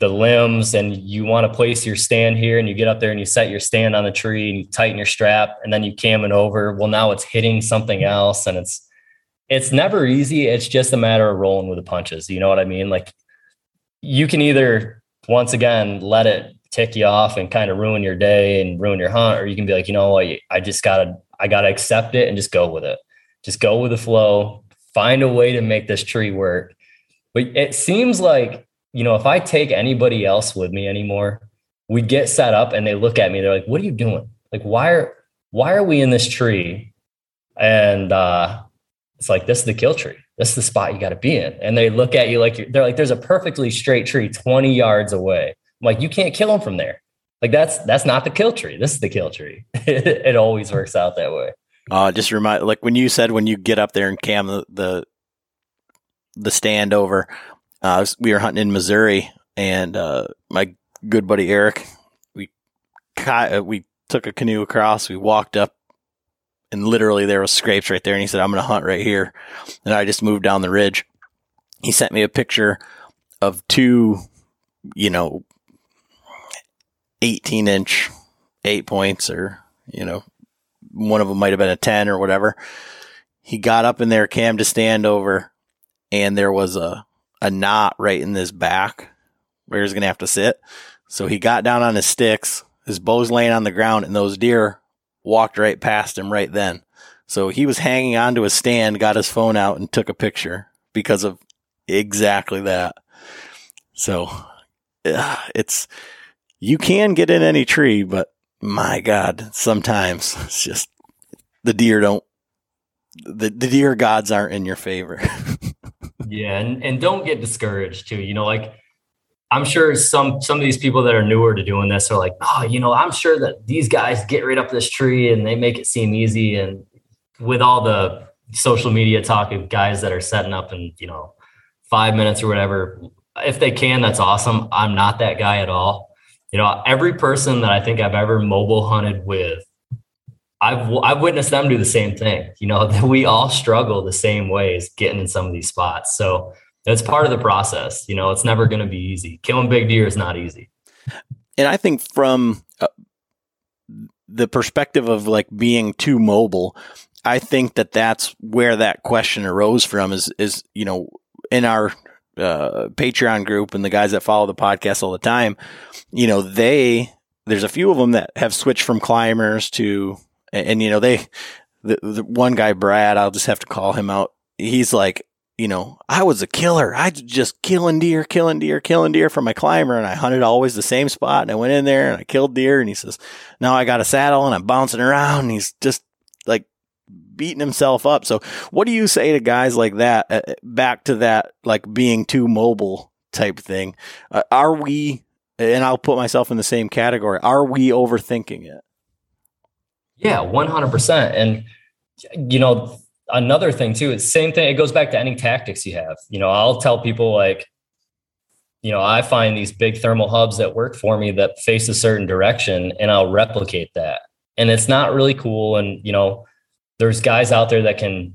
the limbs and you want to place your stand here and you get up there and you set your stand on the tree and you tighten your strap and then you cam it over. Well, now it's hitting something else and it's it's never easy. It's just a matter of rolling with the punches. You know what I mean? Like you can either once again let it tick you off and kind of ruin your day and ruin your hunt, or you can be like, you know what, I just gotta I gotta accept it and just go with it. Just go with the flow. Find a way to make this tree work. But it seems like you know, if I take anybody else with me anymore, we get set up and they look at me, they're like, what are you doing? Like, why are, why are we in this tree? And, uh, it's like, this is the kill tree. This is the spot you got to be in. And they look at you like, they're like, there's a perfectly straight tree 20 yards away. I'm like, you can't kill them from there. Like that's, that's not the kill tree. This is the kill tree. it always works out that way. Uh, just remind, like when you said, when you get up there and cam the, the, the stand over, uh, we were hunting in Missouri, and uh, my good buddy Eric, we uh, we took a canoe across. We walked up and literally there was scrapes right there. And he said, I'm going to hunt right here. And I just moved down the ridge. He sent me a picture of two, you know, 18 inch eight points or, you know, one of them might have been a 10 or whatever. He got up in there, cam to stand over, and there was a, a knot right in this back where he's going to have to sit. So he got down on his sticks, his bow's laying on the ground, and those deer walked right past him right then. So he was hanging onto his stand, got his phone out, and took a picture because of exactly that. So it's you can get in any tree, but my God, sometimes it's just the deer don't the, the deer gods aren't in your favor. yeah, and, and don't get discouraged too. You know, like I'm sure some some of these people that are newer to doing this are like, oh, you know, I'm sure that these guys get right up this tree and they make it seem easy. And with all the social media talk of guys that are setting up in, you know, five minutes or whatever, if they can, that's awesome. I'm not that guy at all. You know, every person that I think I've ever mobile hunted with, I've I've witnessed them do the same thing. You know, that we all struggle the same ways getting in some of these spots. So it's part of the process. You know, it's never going to be easy. Killing big deer is not easy. And I think from uh, the perspective of like being too mobile, I think that that's where that question arose from. Is is you know in our uh, Patreon group and the guys that follow the podcast all the time, you know they there's a few of them that have switched from climbers to and, and you know they the, the one guy Brad I'll just have to call him out. He's like you know, I was a killer. I just killing deer, killing deer, killing deer for my climber. And I hunted always the same spot. And I went in there and I killed deer. And he says, now I got a saddle and I'm bouncing around. And he's just like beating himself up. So what do you say to guys like that? Uh, back to that, like being too mobile type thing. Uh, are we, and I'll put myself in the same category. Are we overthinking it? Yeah, 100%. And, you know, another thing too, it's same thing. It goes back to any tactics you have. You know, I'll tell people like, you know, I find these big thermal hubs that work for me that face a certain direction and I'll replicate that. And it's not really cool. And, you know, there's guys out there that can,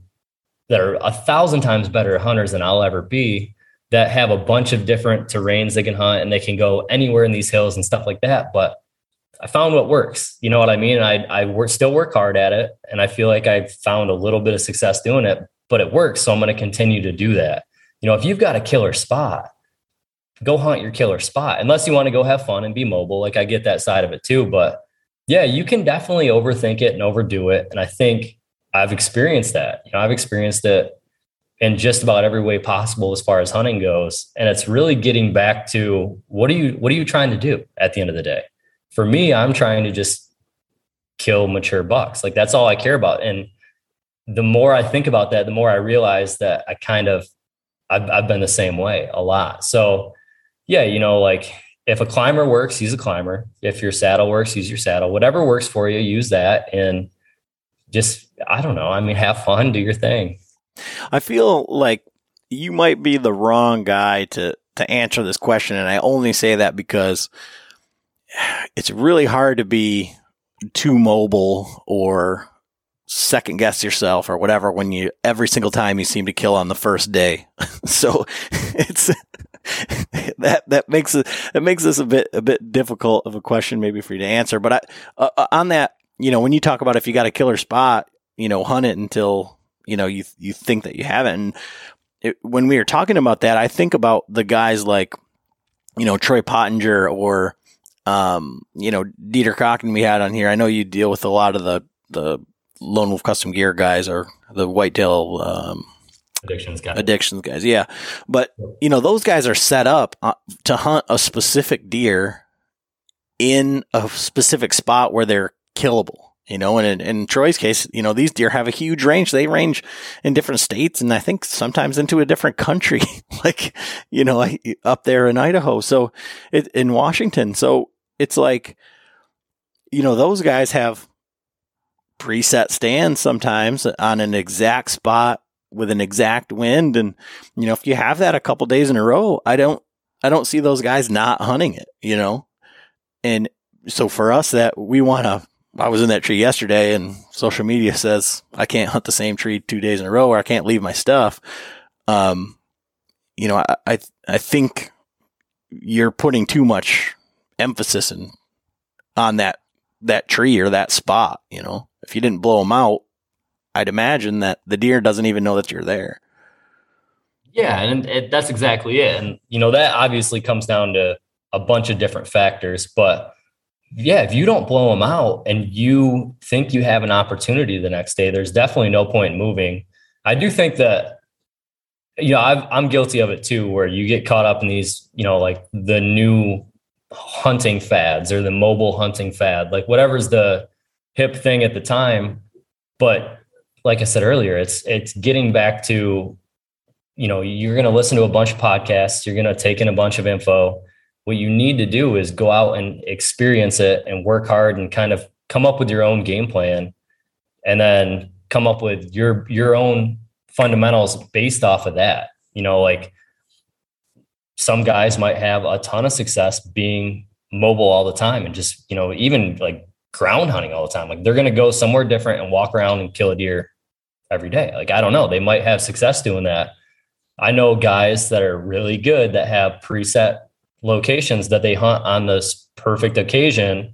that are a thousand times better hunters than I'll ever be that have a bunch of different terrains they can hunt and they can go anywhere in these hills and stuff like that. But I found what works. You know what I mean? I I work, still work hard at it, and I feel like I've found a little bit of success doing it. But it works, so I'm going to continue to do that. You know, if you've got a killer spot, go hunt your killer spot. Unless you want to go have fun and be mobile, like I get that side of it too. But yeah, you can definitely overthink it and overdo it. And I think I've experienced that. You know, I've experienced it in just about every way possible as far as hunting goes. And it's really getting back to what are you what are you trying to do at the end of the day? For me, I'm trying to just kill mature bucks. Like that's all I care about. And the more I think about that, the more I realize that I kind of I've, I've been the same way a lot. So yeah, you know, like if a climber works, use a climber. If your saddle works, use your saddle. Whatever works for you, use that. And just I don't know. I mean, have fun, do your thing. I feel like you might be the wrong guy to to answer this question, and I only say that because it's really hard to be too mobile or second guess yourself or whatever when you every single time you seem to kill on the first day. so it's that that makes it that makes this a bit a bit difficult of a question maybe for you to answer. But I, uh, uh on that, you know, when you talk about if you got a killer spot, you know, hunt it until you know you you think that you haven't. And it, when we are talking about that, I think about the guys like you know Troy Pottinger or um, you know, Dieter Cocken we had on here. I know you deal with a lot of the, the Lone Wolf Custom Gear guys or the whitetail, um, addictions guys. Addictions guys, yeah. But you know, those guys are set up uh, to hunt a specific deer in a specific spot where they're killable. You know, and in, in, Troy's case, you know, these deer have a huge range. They range in different states and I think sometimes into a different country, like, you know, up there in Idaho. So it, in Washington. So it's like, you know, those guys have preset stands sometimes on an exact spot with an exact wind. And, you know, if you have that a couple days in a row, I don't, I don't see those guys not hunting it, you know? And so for us that we want to I was in that tree yesterday and social media says I can't hunt the same tree two days in a row or I can't leave my stuff. Um, you know, I, I, I think you're putting too much emphasis in, on that, that tree or that spot. You know, if you didn't blow them out, I'd imagine that the deer doesn't even know that you're there. Yeah. And it, that's exactly it. And, you know, that obviously comes down to a bunch of different factors, but yeah, if you don't blow them out and you think you have an opportunity the next day, there's definitely no point in moving. I do think that, you know, i am guilty of it too, where you get caught up in these, you know, like the new hunting fads or the mobile hunting fad, like whatever's the hip thing at the time. But like I said earlier, it's it's getting back to, you know, you're going to listen to a bunch of podcasts, you're going to take in a bunch of info what you need to do is go out and experience it and work hard and kind of come up with your own game plan and then come up with your your own fundamentals based off of that. You know like some guys might have a ton of success being mobile all the time and just you know even like ground hunting all the time. Like they're going to go somewhere different and walk around and kill a deer every day. Like i don't know. They might have success doing that. I know guys that are really good that have preset locations that they hunt on this perfect occasion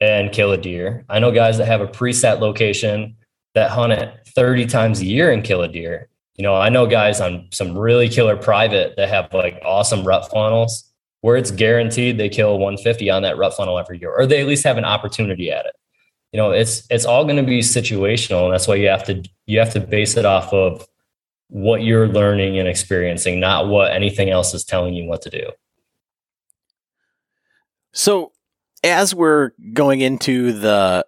and kill a deer. I know guys that have a preset location that hunt it 30 times a year and kill a deer. You know, I know guys on some really killer private that have like awesome rut funnels where it's guaranteed they kill 150 on that rut funnel every year, or they at least have an opportunity at it. You know, it's it's all going to be situational, and that's why you have to you have to base it off of what you're learning and experiencing, not what anything else is telling you what to do. So, as we're going into the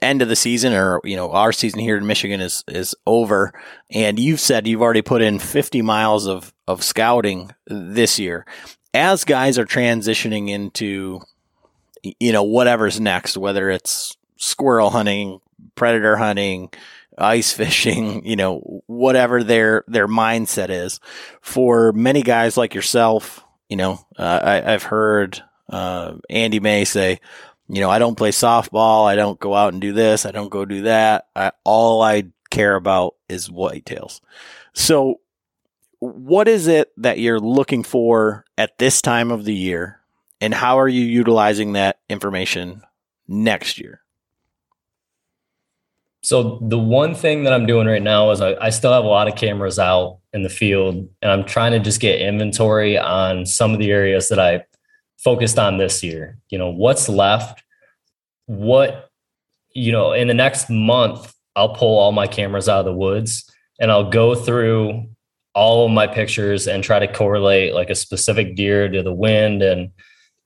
end of the season, or you know, our season here in Michigan is is over, and you've said you've already put in 50 miles of of scouting this year. As guys are transitioning into, you know, whatever's next, whether it's squirrel hunting, predator hunting, ice fishing, you know, whatever their their mindset is. For many guys like yourself, you know, uh, I, I've heard uh, Andy May say, you know, I don't play softball. I don't go out and do this. I don't go do that. I, all I care about is whitetails. So, what is it that you're looking for at this time of the year, and how are you utilizing that information next year? So the one thing that I'm doing right now is I, I, still have a lot of cameras out in the field, and I'm trying to just get inventory on some of the areas that I focused on this year. You know, what's left? What, you know, in the next month, I'll pull all my cameras out of the woods and I'll go through all of my pictures and try to correlate like a specific deer to the wind and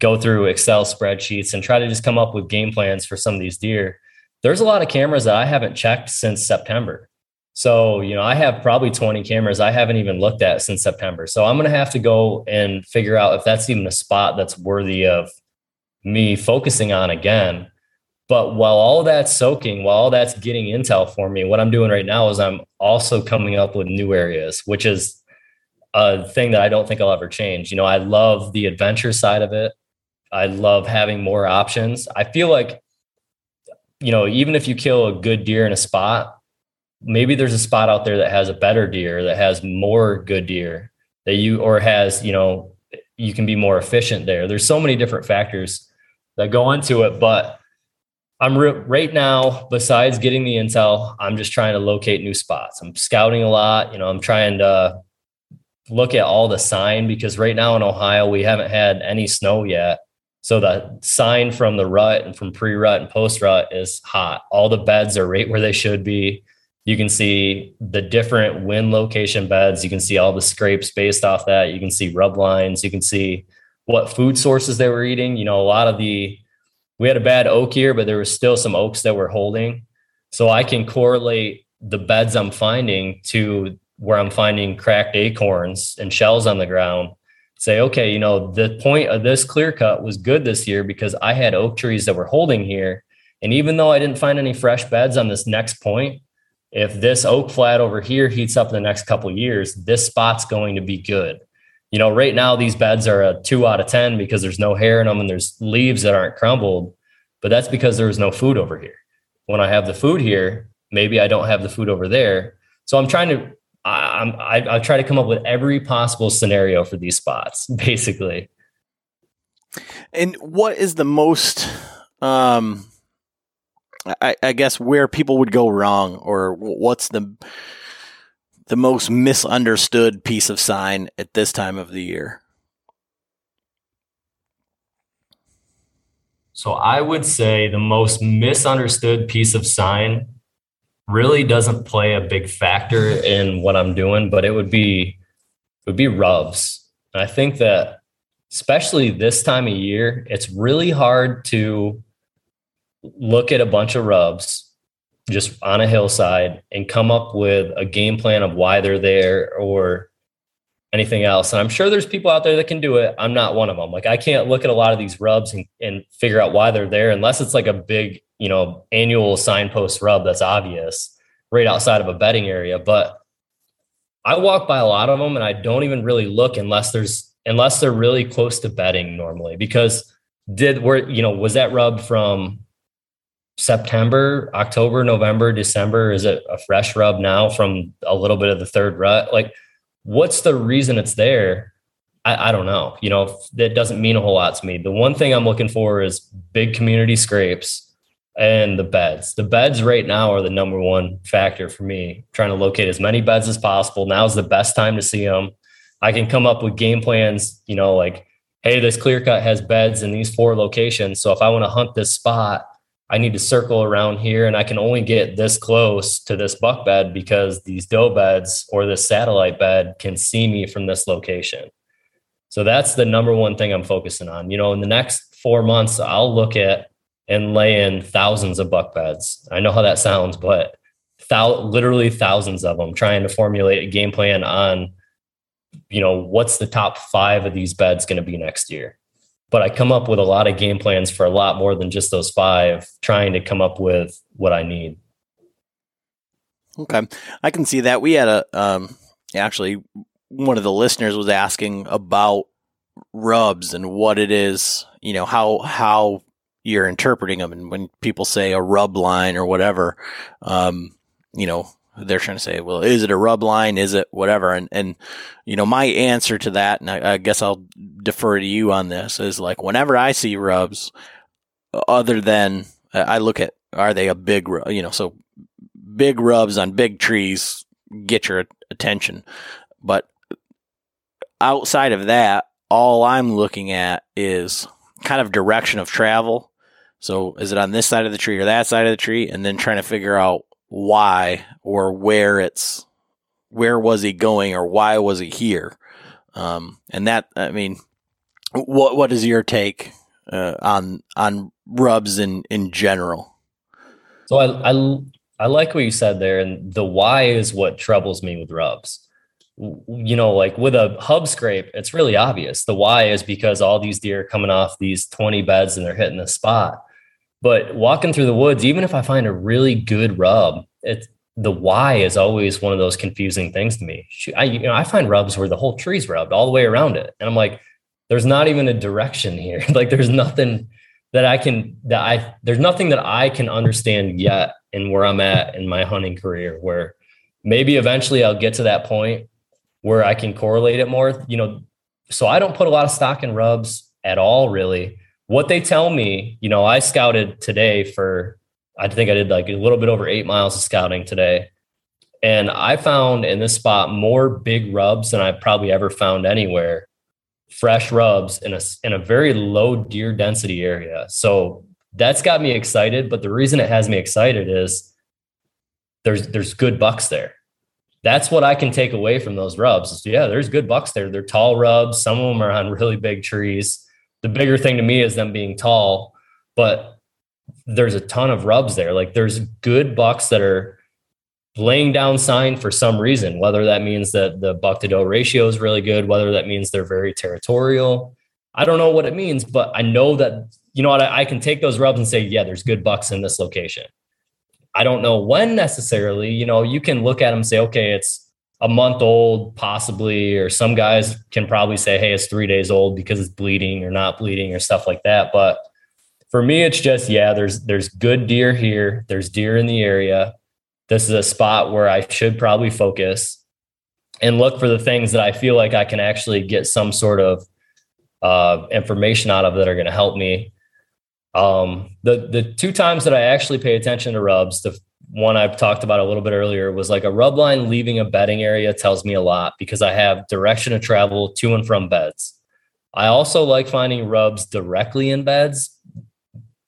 go through Excel spreadsheets and try to just come up with game plans for some of these deer. There's a lot of cameras that I haven't checked since September. So, you know, I have probably 20 cameras I haven't even looked at since September. So I'm going to have to go and figure out if that's even a spot that's worthy of me focusing on again. But while all that's soaking, while all that's getting intel for me, what I'm doing right now is I'm also coming up with new areas, which is a thing that I don't think I'll ever change. You know, I love the adventure side of it. I love having more options. I feel like, you know, even if you kill a good deer in a spot, maybe there's a spot out there that has a better deer that has more good deer that you or has you know you can be more efficient there. There's so many different factors that go into it but i'm re- right now besides getting the intel i'm just trying to locate new spots. I'm scouting a lot you know i'm trying to look at all the sign because right now in ohio we haven't had any snow yet. So the sign from the rut and from pre-rut and post-rut is hot. All the beds are right where they should be you can see the different wind location beds. You can see all the scrapes based off that. You can see rub lines. You can see what food sources they were eating. You know, a lot of the, we had a bad oak year, but there was still some oaks that were holding. So I can correlate the beds I'm finding to where I'm finding cracked acorns and shells on the ground. Say, okay, you know, the point of this clear cut was good this year because I had oak trees that were holding here. And even though I didn't find any fresh beds on this next point, if this oak flat over here heats up in the next couple years, this spot's going to be good. You know, right now these beds are a two out of 10 because there's no hair in them and there's leaves that aren't crumbled. but that's because there was no food over here. When I have the food here, maybe I don't have the food over there. So I'm trying to, I, I'm, I, I try to come up with every possible scenario for these spots, basically. And what is the most, um, I, I guess where people would go wrong, or what's the the most misunderstood piece of sign at this time of the year? So I would say the most misunderstood piece of sign really doesn't play a big factor in what I'm doing, but it would be it would be rubs. And I think that especially this time of year, it's really hard to look at a bunch of rubs just on a hillside and come up with a game plan of why they're there or anything else. And I'm sure there's people out there that can do it. I'm not one of them. Like I can't look at a lot of these rubs and, and figure out why they're there unless it's like a big, you know, annual signpost rub that's obvious right outside of a bedding area. But I walk by a lot of them and I don't even really look unless there's unless they're really close to bedding normally because did where you know was that rub from September, October, November, December? Is it a fresh rub now from a little bit of the third rut? Like, what's the reason it's there? I, I don't know. You know, that doesn't mean a whole lot to me. The one thing I'm looking for is big community scrapes and the beds. The beds right now are the number one factor for me. Trying to locate as many beds as possible. Now's the best time to see them. I can come up with game plans, you know, like, hey, this clear cut has beds in these four locations. So if I want to hunt this spot, I need to circle around here and I can only get this close to this buck bed because these doe beds or this satellite bed can see me from this location. So that's the number one thing I'm focusing on. You know, in the next four months, I'll look at and lay in thousands of buck beds. I know how that sounds, but thou- literally thousands of them trying to formulate a game plan on, you know, what's the top five of these beds going to be next year but I come up with a lot of game plans for a lot more than just those five, trying to come up with what I need. Okay, I can see that. We had a um, actually one of the listeners was asking about rubs and what it is, you know, how how you're interpreting them, and when people say a rub line or whatever, um, you know, they're trying to say, well, is it a rub line? Is it whatever? And, and, you know, my answer to that, and I, I guess I'll defer to you on this is like, whenever I see rubs, other than uh, I look at, are they a big, you know, so big rubs on big trees get your attention. But outside of that, all I'm looking at is kind of direction of travel. So is it on this side of the tree or that side of the tree? And then trying to figure out why or where it's where was he going or why was he here? Um, and that i mean what what is your take uh, on on rubs in in general? So I, I i like what you said there and the why is what troubles me with rubs. You know like with a hub scrape it's really obvious. The why is because all these deer are coming off these 20 beds and they're hitting the spot but walking through the woods, even if I find a really good rub, it's the why is always one of those confusing things to me. I you know I find rubs where the whole tree's rubbed all the way around it, and I'm like, there's not even a direction here. like there's nothing that I can that I there's nothing that I can understand yet in where I'm at in my hunting career. Where maybe eventually I'll get to that point where I can correlate it more. You know, so I don't put a lot of stock in rubs at all, really what they tell me, you know, I scouted today for, I think I did like a little bit over eight miles of scouting today. And I found in this spot more big rubs than I've probably ever found anywhere. Fresh rubs in a in a very low deer density area. So that's got me excited. But the reason it has me excited is there's there's good bucks there. That's what I can take away from those rubs. Yeah, there's good bucks there. They're tall rubs. Some of them are on really big trees the bigger thing to me is them being tall, but there's a ton of rubs there. Like there's good bucks that are laying down sign for some reason, whether that means that the buck to doe ratio is really good, whether that means they're very territorial. I don't know what it means, but I know that, you know what, I, I can take those rubs and say, yeah, there's good bucks in this location. I don't know when necessarily, you know, you can look at them say, okay, it's a month old, possibly, or some guys can probably say, hey, it's three days old because it's bleeding or not bleeding or stuff like that. But for me, it's just yeah. There's there's good deer here. There's deer in the area. This is a spot where I should probably focus and look for the things that I feel like I can actually get some sort of uh, information out of that are going to help me. Um, the the two times that I actually pay attention to rubs, the one I've talked about a little bit earlier was like a rub line leaving a bedding area tells me a lot because I have direction of travel to and from beds. I also like finding rubs directly in beds.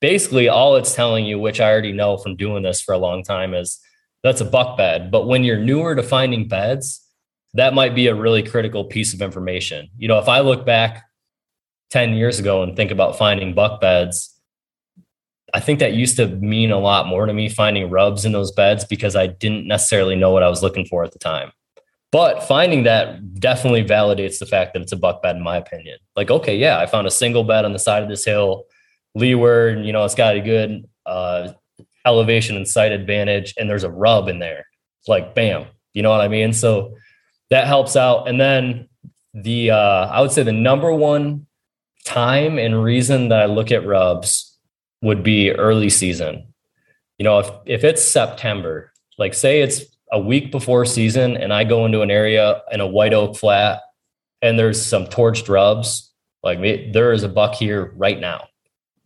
Basically, all it's telling you, which I already know from doing this for a long time, is that's a buck bed. But when you're newer to finding beds, that might be a really critical piece of information. You know, if I look back 10 years ago and think about finding buck beds, I think that used to mean a lot more to me finding rubs in those beds because I didn't necessarily know what I was looking for at the time. But finding that definitely validates the fact that it's a buck bed, in my opinion. Like, okay, yeah, I found a single bed on the side of this hill, leeward, you know, it's got a good uh, elevation and sight advantage, and there's a rub in there. Like, bam, you know what I mean? So that helps out. And then the, uh, I would say the number one time and reason that I look at rubs would be early season. You know, if if it's September, like say it's a week before season and I go into an area in a white oak flat and there's some torched rubs, like there is a buck here right now.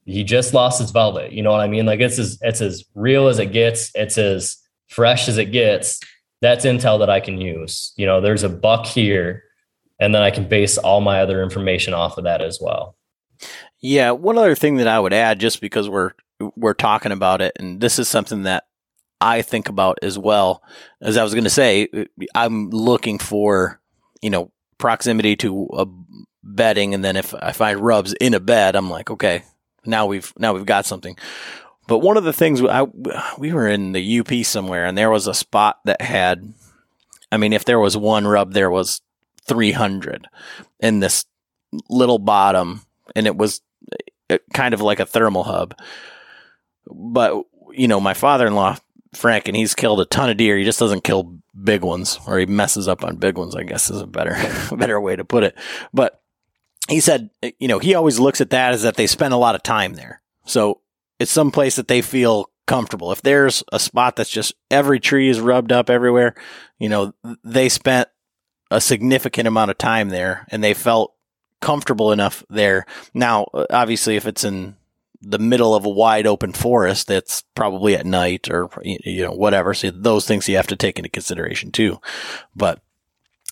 He just lost his velvet. You know what I mean? Like it's as it's as real as it gets, it's as fresh as it gets. That's intel that I can use. You know, there's a buck here, and then I can base all my other information off of that as well. Yeah, one other thing that I would add, just because we're we're talking about it, and this is something that I think about as well. As I was going to say, I'm looking for you know proximity to a bedding, and then if I find rubs in a bed, I'm like, okay, now we've now we've got something. But one of the things I, we were in the UP somewhere, and there was a spot that had, I mean, if there was one rub, there was 300 in this little bottom, and it was kind of like a thermal hub. But you know, my father-in-law Frank, and he's killed a ton of deer. He just doesn't kill big ones, or he messes up on big ones. I guess is a better better way to put it. But he said, you know, he always looks at that as that they spend a lot of time there. So it's some place that they feel comfortable. If there's a spot that's just every tree is rubbed up everywhere, you know, they spent a significant amount of time there and they felt comfortable enough there. Now, obviously, if it's in the middle of a wide open forest, that's probably at night or you know whatever. So those things you have to take into consideration too. But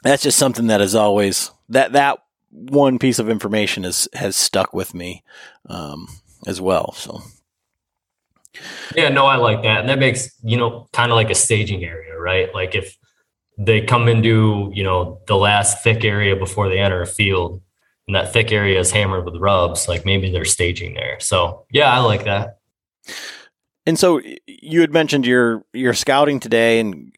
that's just something that is always that that one piece of information is has stuck with me um, as well. So. Yeah, no, I like that. And that makes, you know, kind of like a staging area, right? Like if they come into, you know, the last thick area before they enter a field, and that thick area is hammered with rubs, like maybe they're staging there. So yeah, I like that. And so you had mentioned your your scouting today and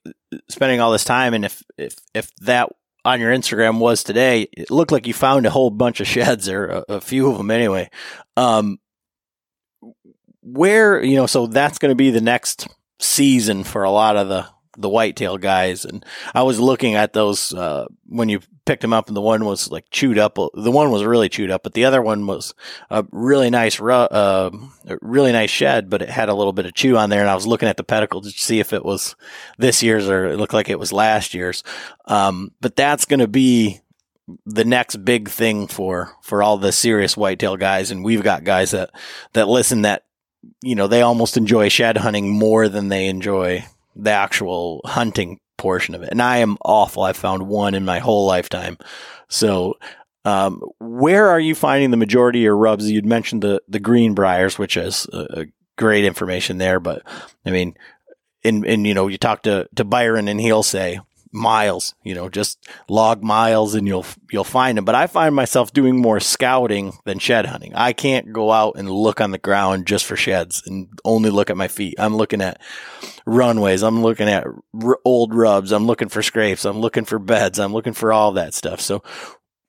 spending all this time, and if if if that on your Instagram was today, it looked like you found a whole bunch of sheds or a, a few of them anyway. Um, where you know, so that's going to be the next season for a lot of the the whitetail guys. And I was looking at those uh, when you picked them up, and the one was like chewed up. The one was really chewed up, but the other one was a really nice, uh, really nice shed, but it had a little bit of chew on there. And I was looking at the pedicle to see if it was this year's or it looked like it was last year's. Um, but that's going to be the next big thing for for all the serious whitetail guys and we've got guys that that listen that you know they almost enjoy shed hunting more than they enjoy the actual hunting portion of it. And I am awful. I've found one in my whole lifetime. So, um, where are you finding the majority of your rubs? You'd mentioned the, the greenbriers, which is a great information there. But I mean, in, in, you know, you talk to, to Byron and he'll say, miles, you know, just log miles and you'll, you'll find them. But I find myself doing more scouting than shed hunting. I can't go out and look on the ground just for sheds and only look at my feet. I'm looking at runways. I'm looking at r- old rubs. I'm looking for scrapes. I'm looking for beds. I'm looking for all that stuff. So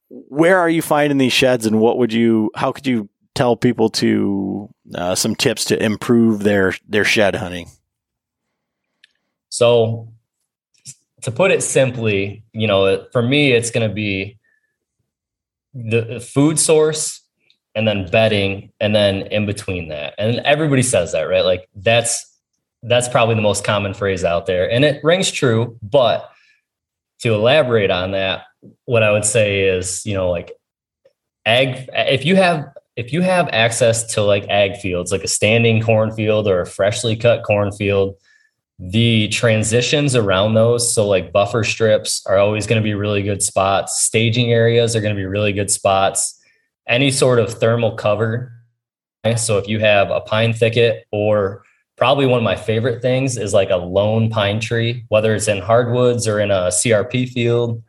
where are you finding these sheds and what would you, how could you tell people to, uh, some tips to improve their, their shed hunting? So to put it simply, you know, for me, it's going to be the food source and then bedding and then in between that. And everybody says that, right? Like that's that's probably the most common phrase out there. And it rings true, but to elaborate on that, what I would say is, you know, like ag if you have if you have access to like ag fields, like a standing cornfield or a freshly cut cornfield, the transitions around those, so like buffer strips are always going to be really good spots. Staging areas are going to be really good spots. Any sort of thermal cover. So if you have a pine thicket or probably one of my favorite things is like a lone pine tree, whether it's in hardwoods or in a CRP field,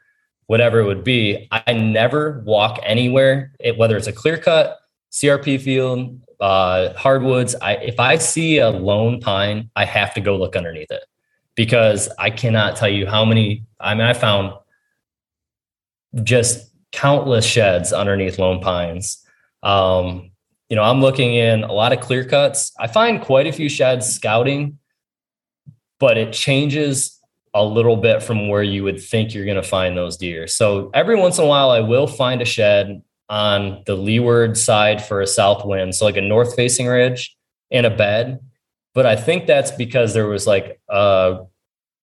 whatever it would be. I never walk anywhere, it, whether it's a clear cut, CRP field, uh, hardwoods. I if I see a lone pine, I have to go look underneath it because I cannot tell you how many. I mean, I found just countless sheds underneath lone pines. Um, you know, I'm looking in a lot of clear cuts. I find quite a few sheds scouting, but it changes a little bit from where you would think you're going to find those deer. So every once in a while, I will find a shed on the leeward side for a south wind, so like a north facing ridge in a bed. But I think that's because there was like a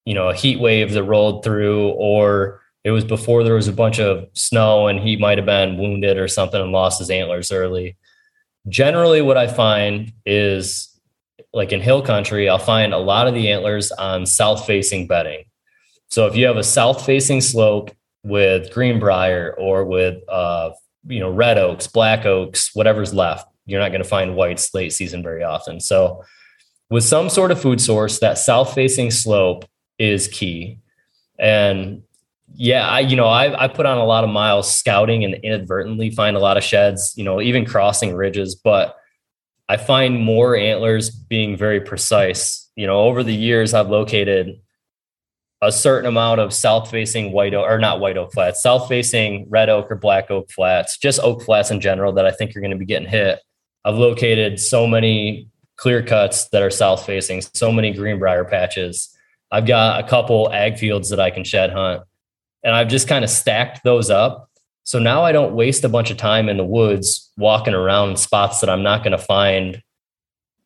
you know a heat wave that rolled through, or it was before there was a bunch of snow and he might have been wounded or something and lost his antlers early. Generally, what I find is like in hill country, I'll find a lot of the antlers on south facing bedding. So if you have a south facing slope with greenbrier or with uh, you know red oaks black oaks whatever's left you're not going to find whites late season very often. So with some sort of food source that south facing slope is key. And yeah i you know I, I put on a lot of miles scouting and inadvertently find a lot of sheds you know even crossing ridges but i find more antlers being very precise. You know over the years i've located a certain amount of south facing white oak or not white oak flats, south facing red oak or black oak flats, just oak flats in general that I think you're going to be getting hit. I've located so many clear cuts that are south facing, so many greenbrier patches. I've got a couple ag fields that I can shed hunt. And I've just kind of stacked those up. So now I don't waste a bunch of time in the woods walking around spots that I'm not going to find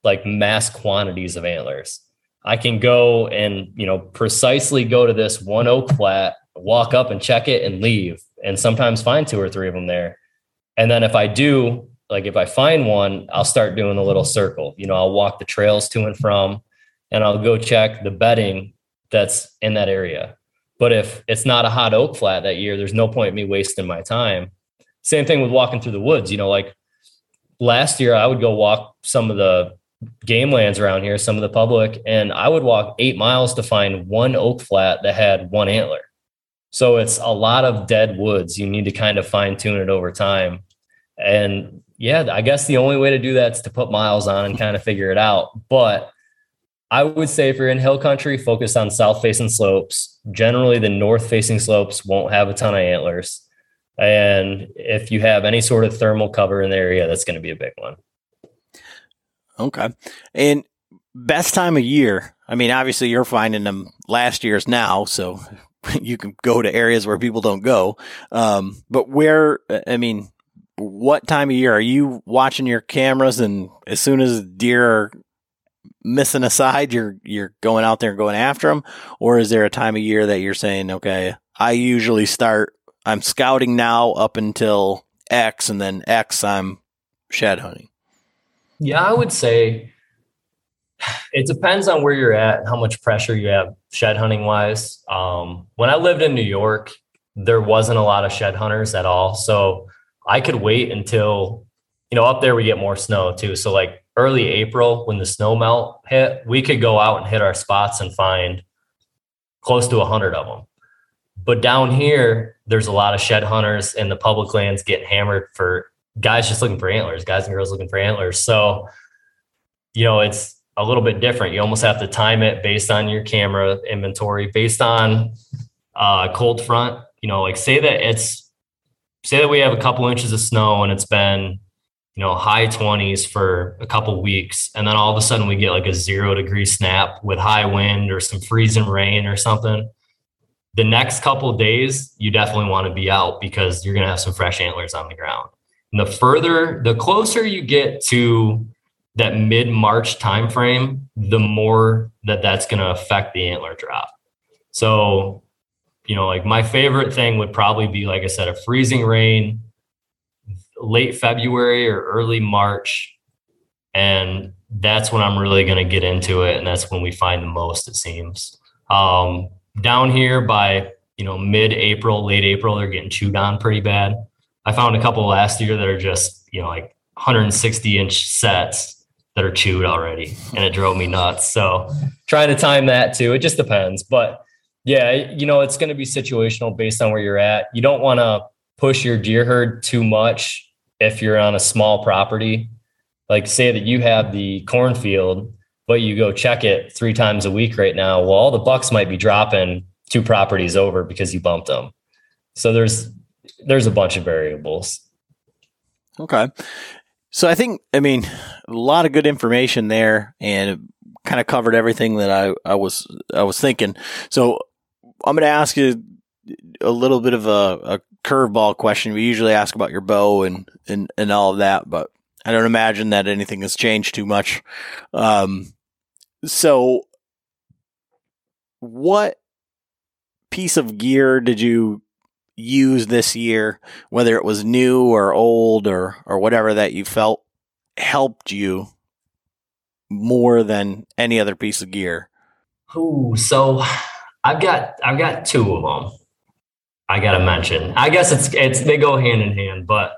like mass quantities of antlers. I can go and, you know, precisely go to this one oak flat, walk up and check it and leave, and sometimes find two or three of them there. And then if I do, like if I find one, I'll start doing a little circle. You know, I'll walk the trails to and from, and I'll go check the bedding that's in that area. But if it's not a hot oak flat that year, there's no point in me wasting my time. Same thing with walking through the woods. You know, like last year, I would go walk some of the game lands around here, some of the public, and I would walk eight miles to find one oak flat that had one antler. So it's a lot of dead woods. You need to kind of fine tune it over time. And yeah, I guess the only way to do that is to put miles on and kind of figure it out. But I would say if you're in hill country, focus on south facing slopes. Generally, the north facing slopes won't have a ton of antlers. And if you have any sort of thermal cover in the area, that's going to be a big one. Okay. And best time of year. I mean, obviously you're finding them last year's now, so you can go to areas where people don't go. Um, but where, I mean, what time of year are you watching your cameras and as soon as deer are missing a side, you're, you're going out there and going after them? Or is there a time of year that you're saying, okay, I usually start, I'm scouting now up until X and then X I'm shed hunting? Yeah, I would say it depends on where you're at, how much pressure you have shed hunting wise. Um, when I lived in New York, there wasn't a lot of shed hunters at all. So I could wait until, you know, up there we get more snow too. So like early April when the snow melt hit, we could go out and hit our spots and find close to a hundred of them. But down here, there's a lot of shed hunters and the public lands getting hammered for guys just looking for antlers, guys and girls looking for antlers. So, you know, it's a little bit different. You almost have to time it based on your camera inventory, based on uh, cold front. You know, like say that it's say that we have a couple inches of snow and it's been you know high 20s for a couple weeks and then all of a sudden we get like a zero degree snap with high wind or some freezing rain or something the next couple days you definitely want to be out because you're going to have some fresh antlers on the ground And the further, the closer you get to that mid March timeframe, the more that that's going to affect the antler drop. So, you know, like my favorite thing would probably be, like I said, a freezing rain, late February or early March. And that's when I'm really going to get into it. And that's when we find the most, it seems. Um, down here by, you know, mid April, late April, they're getting chewed on pretty bad. I found a couple last year that are just, you know, like 160 inch sets that are chewed already. And it drove me nuts. So trying to time that too. It just depends. But yeah, you know, it's going to be situational based on where you're at. You don't want to push your deer herd too much if you're on a small property. Like say that you have the cornfield, but you go check it three times a week right now. Well, all the bucks might be dropping two properties over because you bumped them. So there's there's a bunch of variables. Okay. So I think I mean a lot of good information there and kind of covered everything that I, I was I was thinking. So I'm going to ask you a little bit of a, a curveball question. We usually ask about your bow and, and, and all of that, but I don't imagine that anything has changed too much. Um, so what piece of gear did you use this year, whether it was new or old or, or whatever that you felt helped you more than any other piece of gear? Ooh, so I've got I've got two of them. I gotta mention. I guess it's it's they go hand in hand, but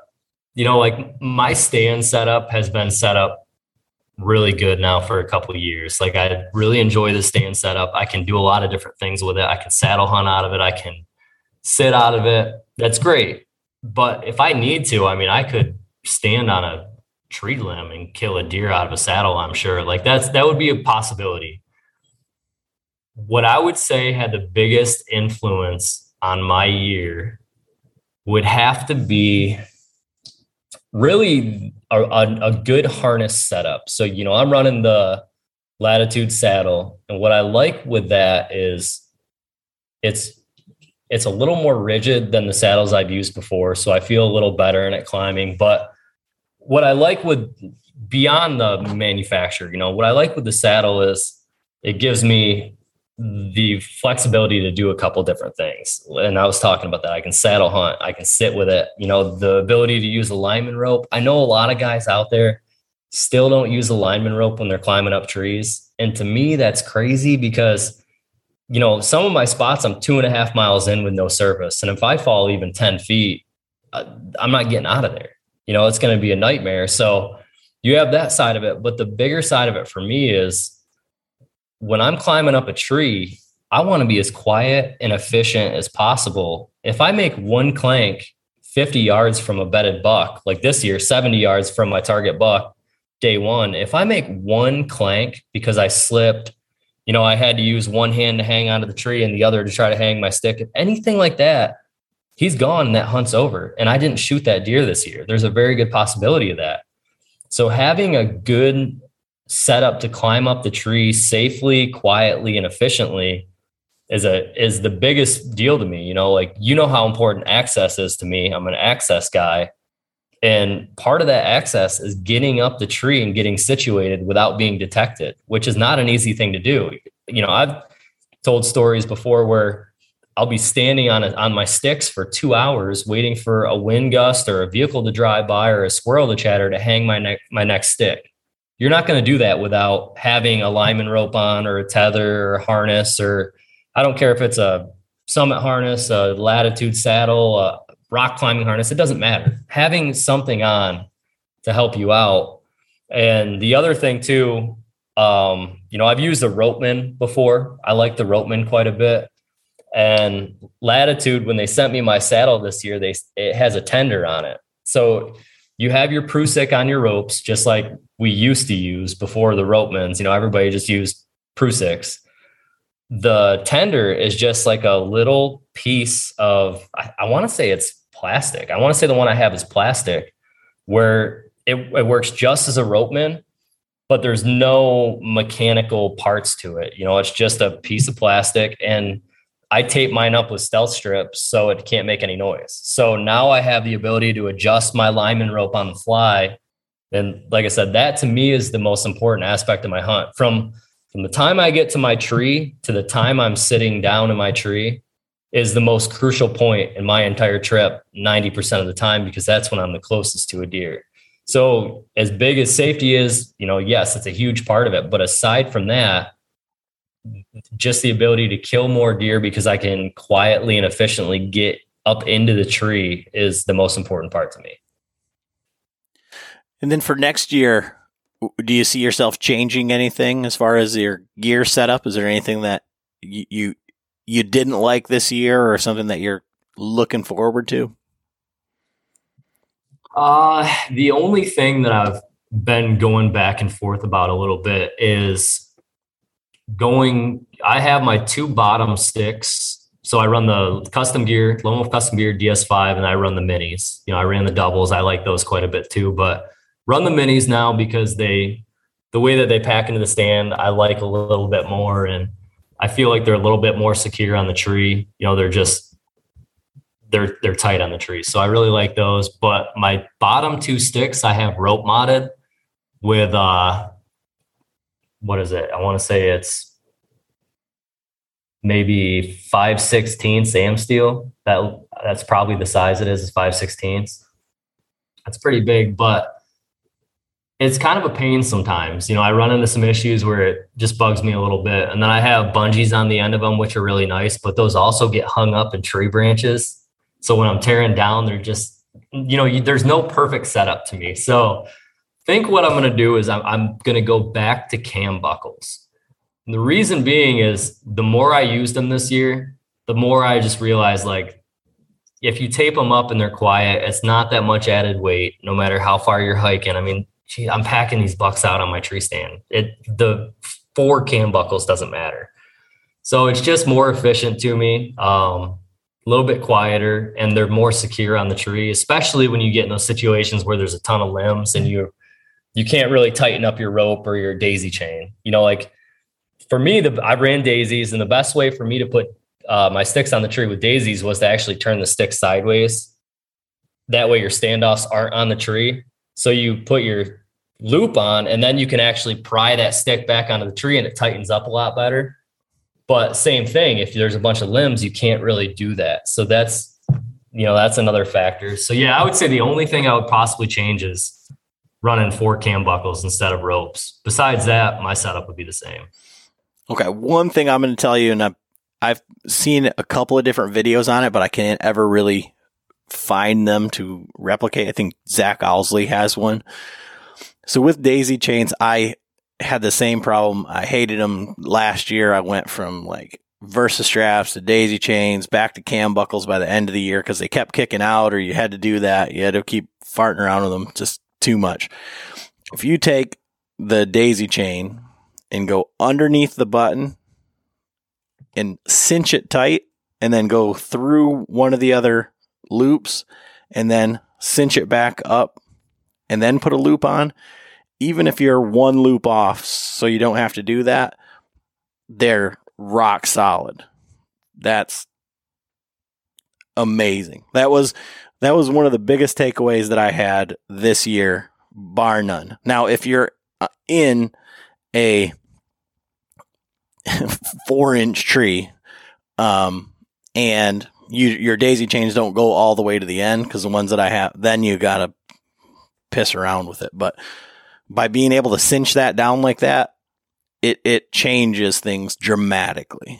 you know, like my stand setup has been set up really good now for a couple years. Like I really enjoy the stand setup. I can do a lot of different things with it. I can saddle hunt out of it. I can sit out of it. That's great. But if I need to, I mean, I could stand on a tree limb and kill a deer out of a saddle, I'm sure. Like that's that would be a possibility. What I would say had the biggest influence on my year would have to be really a, a, a good harness setup. So, you know, I'm running the latitude saddle. And what I like with that is it's it's a little more rigid than the saddles I've used before. So I feel a little better in it climbing. But what I like with beyond the manufacturer, you know, what I like with the saddle is it gives me the flexibility to do a couple different things. And I was talking about that. I can saddle hunt, I can sit with it, you know, the ability to use a lineman rope. I know a lot of guys out there still don't use a lineman rope when they're climbing up trees. And to me, that's crazy because, you know, some of my spots I'm two and a half miles in with no service. And if I fall even 10 feet, uh, I'm not getting out of there you know, it's going to be a nightmare. So you have that side of it. But the bigger side of it for me is when I'm climbing up a tree, I want to be as quiet and efficient as possible. If I make one clank 50 yards from a bedded buck, like this year, 70 yards from my target buck, day one, if I make one clank because I slipped, you know, I had to use one hand to hang onto the tree and the other to try to hang my stick, If anything like that, he's gone and that hunt's over. And I didn't shoot that deer this year. There's a very good possibility of that. So having a good setup to climb up the tree safely, quietly, and efficiently is a is the biggest deal to me. You know, like you know how important access is to me. I'm an access guy. And part of that access is getting up the tree and getting situated without being detected, which is not an easy thing to do. You know, I've told stories before where I'll be standing on a, on my sticks for two hours waiting for a wind gust or a vehicle to drive by or a squirrel to chatter to hang my neck my next stick. You're not going to do that without having a lineman rope on or a tether or a harness or I don't care if it's a summit harness, a latitude saddle, a rock climbing harness. It doesn't matter. Having something on to help you out. And the other thing too, um, you know, I've used the ropeman before. I like the ropeman quite a bit and Latitude, when they sent me my saddle this year, they it has a tender on it. So you have your Prusik on your ropes, just like we used to use before the ropemans. You know, everybody just used Prusiks. The tender is just like a little piece of, I, I want to say it's plastic. I want to say the one I have is plastic, where it, it works just as a ropeman, but there's no mechanical parts to it. You know, it's just a piece of plastic. And I tape mine up with stealth strips so it can't make any noise. So now I have the ability to adjust my lineman rope on the fly. And like I said, that to me is the most important aspect of my hunt. From from the time I get to my tree to the time I'm sitting down in my tree is the most crucial point in my entire trip 90% of the time because that's when I'm the closest to a deer. So as big as safety is, you know, yes, it's a huge part of it, but aside from that, just the ability to kill more deer because I can quietly and efficiently get up into the tree is the most important part to me. And then for next year, do you see yourself changing anything as far as your gear setup? Is there anything that you you, didn't like this year, or something that you're looking forward to? Uh, the only thing that I've been going back and forth about a little bit is going. I have my two bottom sticks. So I run the custom gear, Lone Wolf custom gear DS5, and I run the minis. You know, I ran the doubles. I like those quite a bit too, but run the minis now because they the way that they pack into the stand I like a little bit more and I feel like they're a little bit more secure on the tree. You know, they're just they're they're tight on the tree. So I really like those. But my bottom two sticks I have rope modded with uh what is it? I want to say it's maybe five sixteenths AmSteel. That that's probably the size it is, is five sixteenths. That's pretty big, but it's kind of a pain sometimes. You know, I run into some issues where it just bugs me a little bit. And then I have bungees on the end of them, which are really nice, but those also get hung up in tree branches. So when I'm tearing down, they're just, you know, you, there's no perfect setup to me. So I think what I'm going to do is I'm, I'm going to go back to cam buckles. And the reason being is the more I use them this year, the more I just realize like if you tape them up and they're quiet, it's not that much added weight, no matter how far you're hiking. I mean, I'm packing these bucks out on my tree stand. It the four cam buckles doesn't matter. So it's just more efficient to me. Um, a little bit quieter and they're more secure on the tree, especially when you get in those situations where there's a ton of limbs and you you can't really tighten up your rope or your daisy chain. You know, like for me, the I ran daisies, and the best way for me to put uh, my sticks on the tree with daisies was to actually turn the stick sideways. That way, your standoffs aren't on the tree, so you put your loop on, and then you can actually pry that stick back onto the tree, and it tightens up a lot better. But same thing, if there's a bunch of limbs, you can't really do that. So that's you know that's another factor. So yeah, I would say the only thing I would possibly change is running four cam buckles instead of ropes. Besides that, my setup would be the same. Okay, one thing I'm going to tell you, and I've, I've seen a couple of different videos on it, but I can't ever really find them to replicate. I think Zach Owsley has one. So with daisy chains, I had the same problem. I hated them last year. I went from like Versa straps to daisy chains back to cam buckles by the end of the year because they kept kicking out or you had to do that. You had to keep farting around with them just too much. If you take the daisy chain and go underneath the button and cinch it tight and then go through one of the other loops and then cinch it back up and then put a loop on, even if you're one loop off, so you don't have to do that, they're rock solid. That's amazing. That was that was one of the biggest takeaways that I had this year, bar none. Now, if you're uh, in a four inch tree, um, and you your daisy chains don't go all the way to the end because the ones that I have, then you gotta piss around with it. But by being able to cinch that down like that, it it changes things dramatically.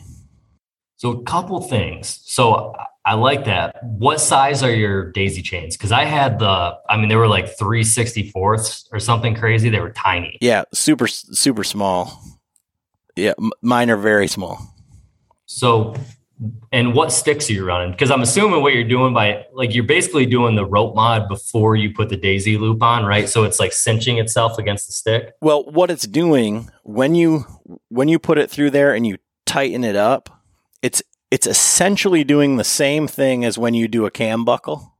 So a couple things. So I like that. What size are your daisy chains? Because I had the, I mean, they were like three sixty fourths or something crazy. They were tiny. Yeah, super super small. Yeah, mine are very small. So and what sticks are you running? Because I'm assuming what you're doing by like you're basically doing the rope mod before you put the daisy loop on, right? So it's like cinching itself against the stick. Well, what it's doing when you when you put it through there and you tighten it up, it's it's essentially doing the same thing as when you do a cam buckle.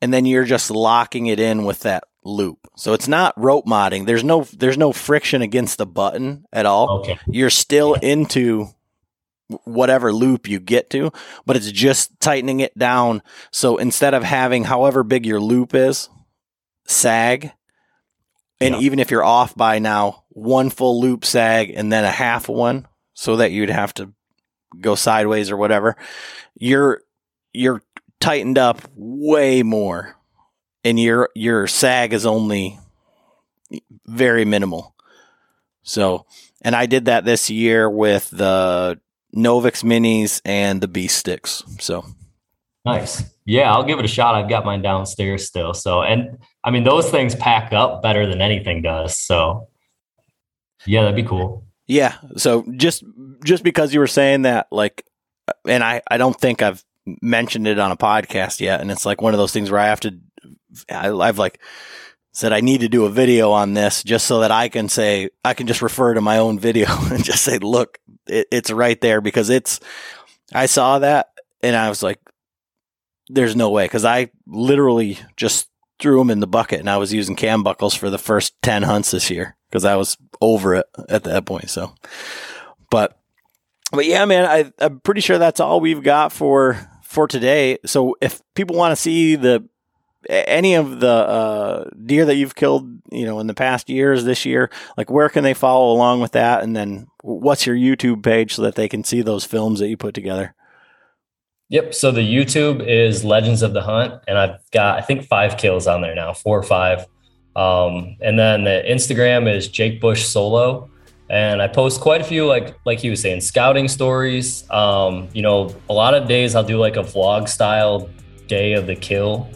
And then you're just locking it in with that loop. So it's not rope modding. There's no there's no friction against the button at all. Okay. You're still into whatever loop you get to, but it's just tightening it down. So instead of having however big your loop is, sag, and Yeah. even if you're off by now, one full loop sag and then a half one, so that you'd have to go sideways or whatever, you're you're tightened up way more, and your your sag is only very minimal. So, and I did that this year with the Novix Minis and the Beast Sticks. So, Nice. Yeah, I'll give it a shot. I've got mine downstairs still. So, and I mean, those things pack up better than anything does. So, yeah, that'd be cool. yeah. So just just because you were saying that, like, and I I don't think I've mentioned it on a podcast yet, and it's like one of those things where I have to. I, I've like said I need to do a video on this just so that I can say I can just refer to my own video and just say, look, it, it's right there because it's. I saw that and I was like, there's no way because I literally just threw them in the bucket and I was using cam buckles for the first 10 hunts this year because I was over it at that point. So, but, but yeah, man, I, I'm pretty sure that's all we've got for, for today. So if people want to see the, any of the uh, deer that you've killed, you know, in the past years, this year, like where can they follow along with that? And then what's your YouTube page so that they can see those films that you put together? Yep. So the YouTube is Legends of the Hunt, and I've got I think five kills on there now, four or five. Um, and then the Instagram is Jake Bush Solo, and I post quite a few like like he was saying scouting stories. Um, you know, a lot of days I'll do like a vlog style day of the kill.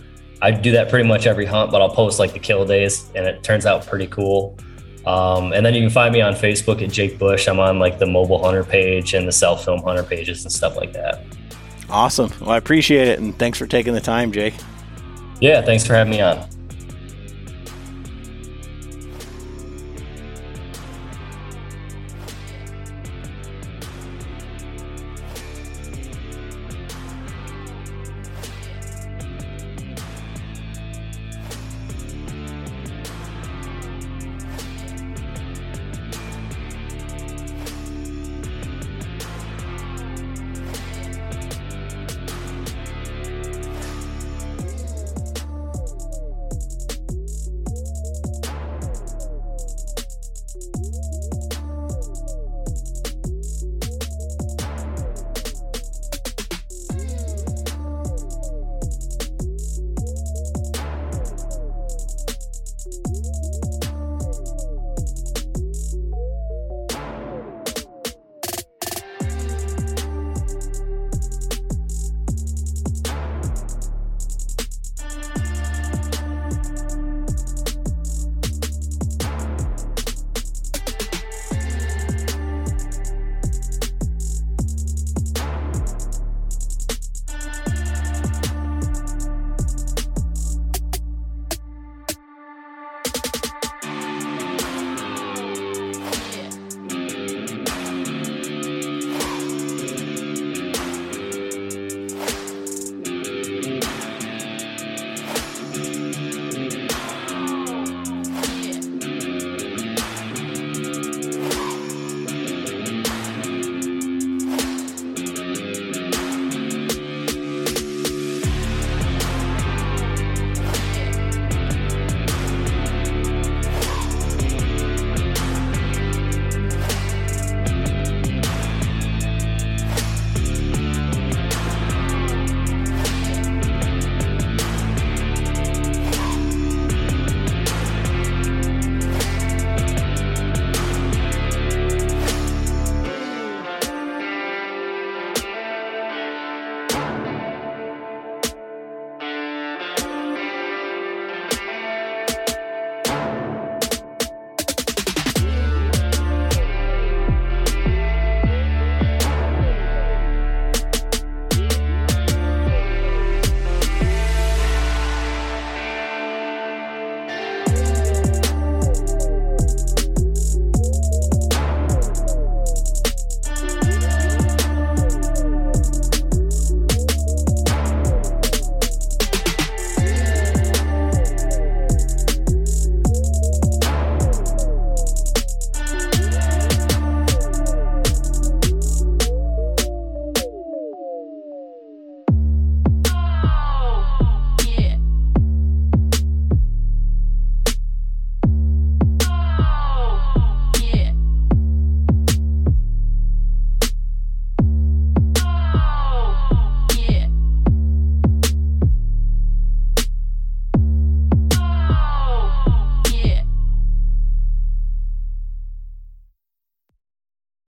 I do that pretty much every hunt, but I'll post like the kill days, and it turns out pretty cool. Um, and then you can find me on Facebook at Jake Bush. I'm on like the mobile hunter page and the self film hunter pages and stuff like that. Awesome. Well, I appreciate it. And thanks for taking the time, Jake. Yeah, thanks for having me on.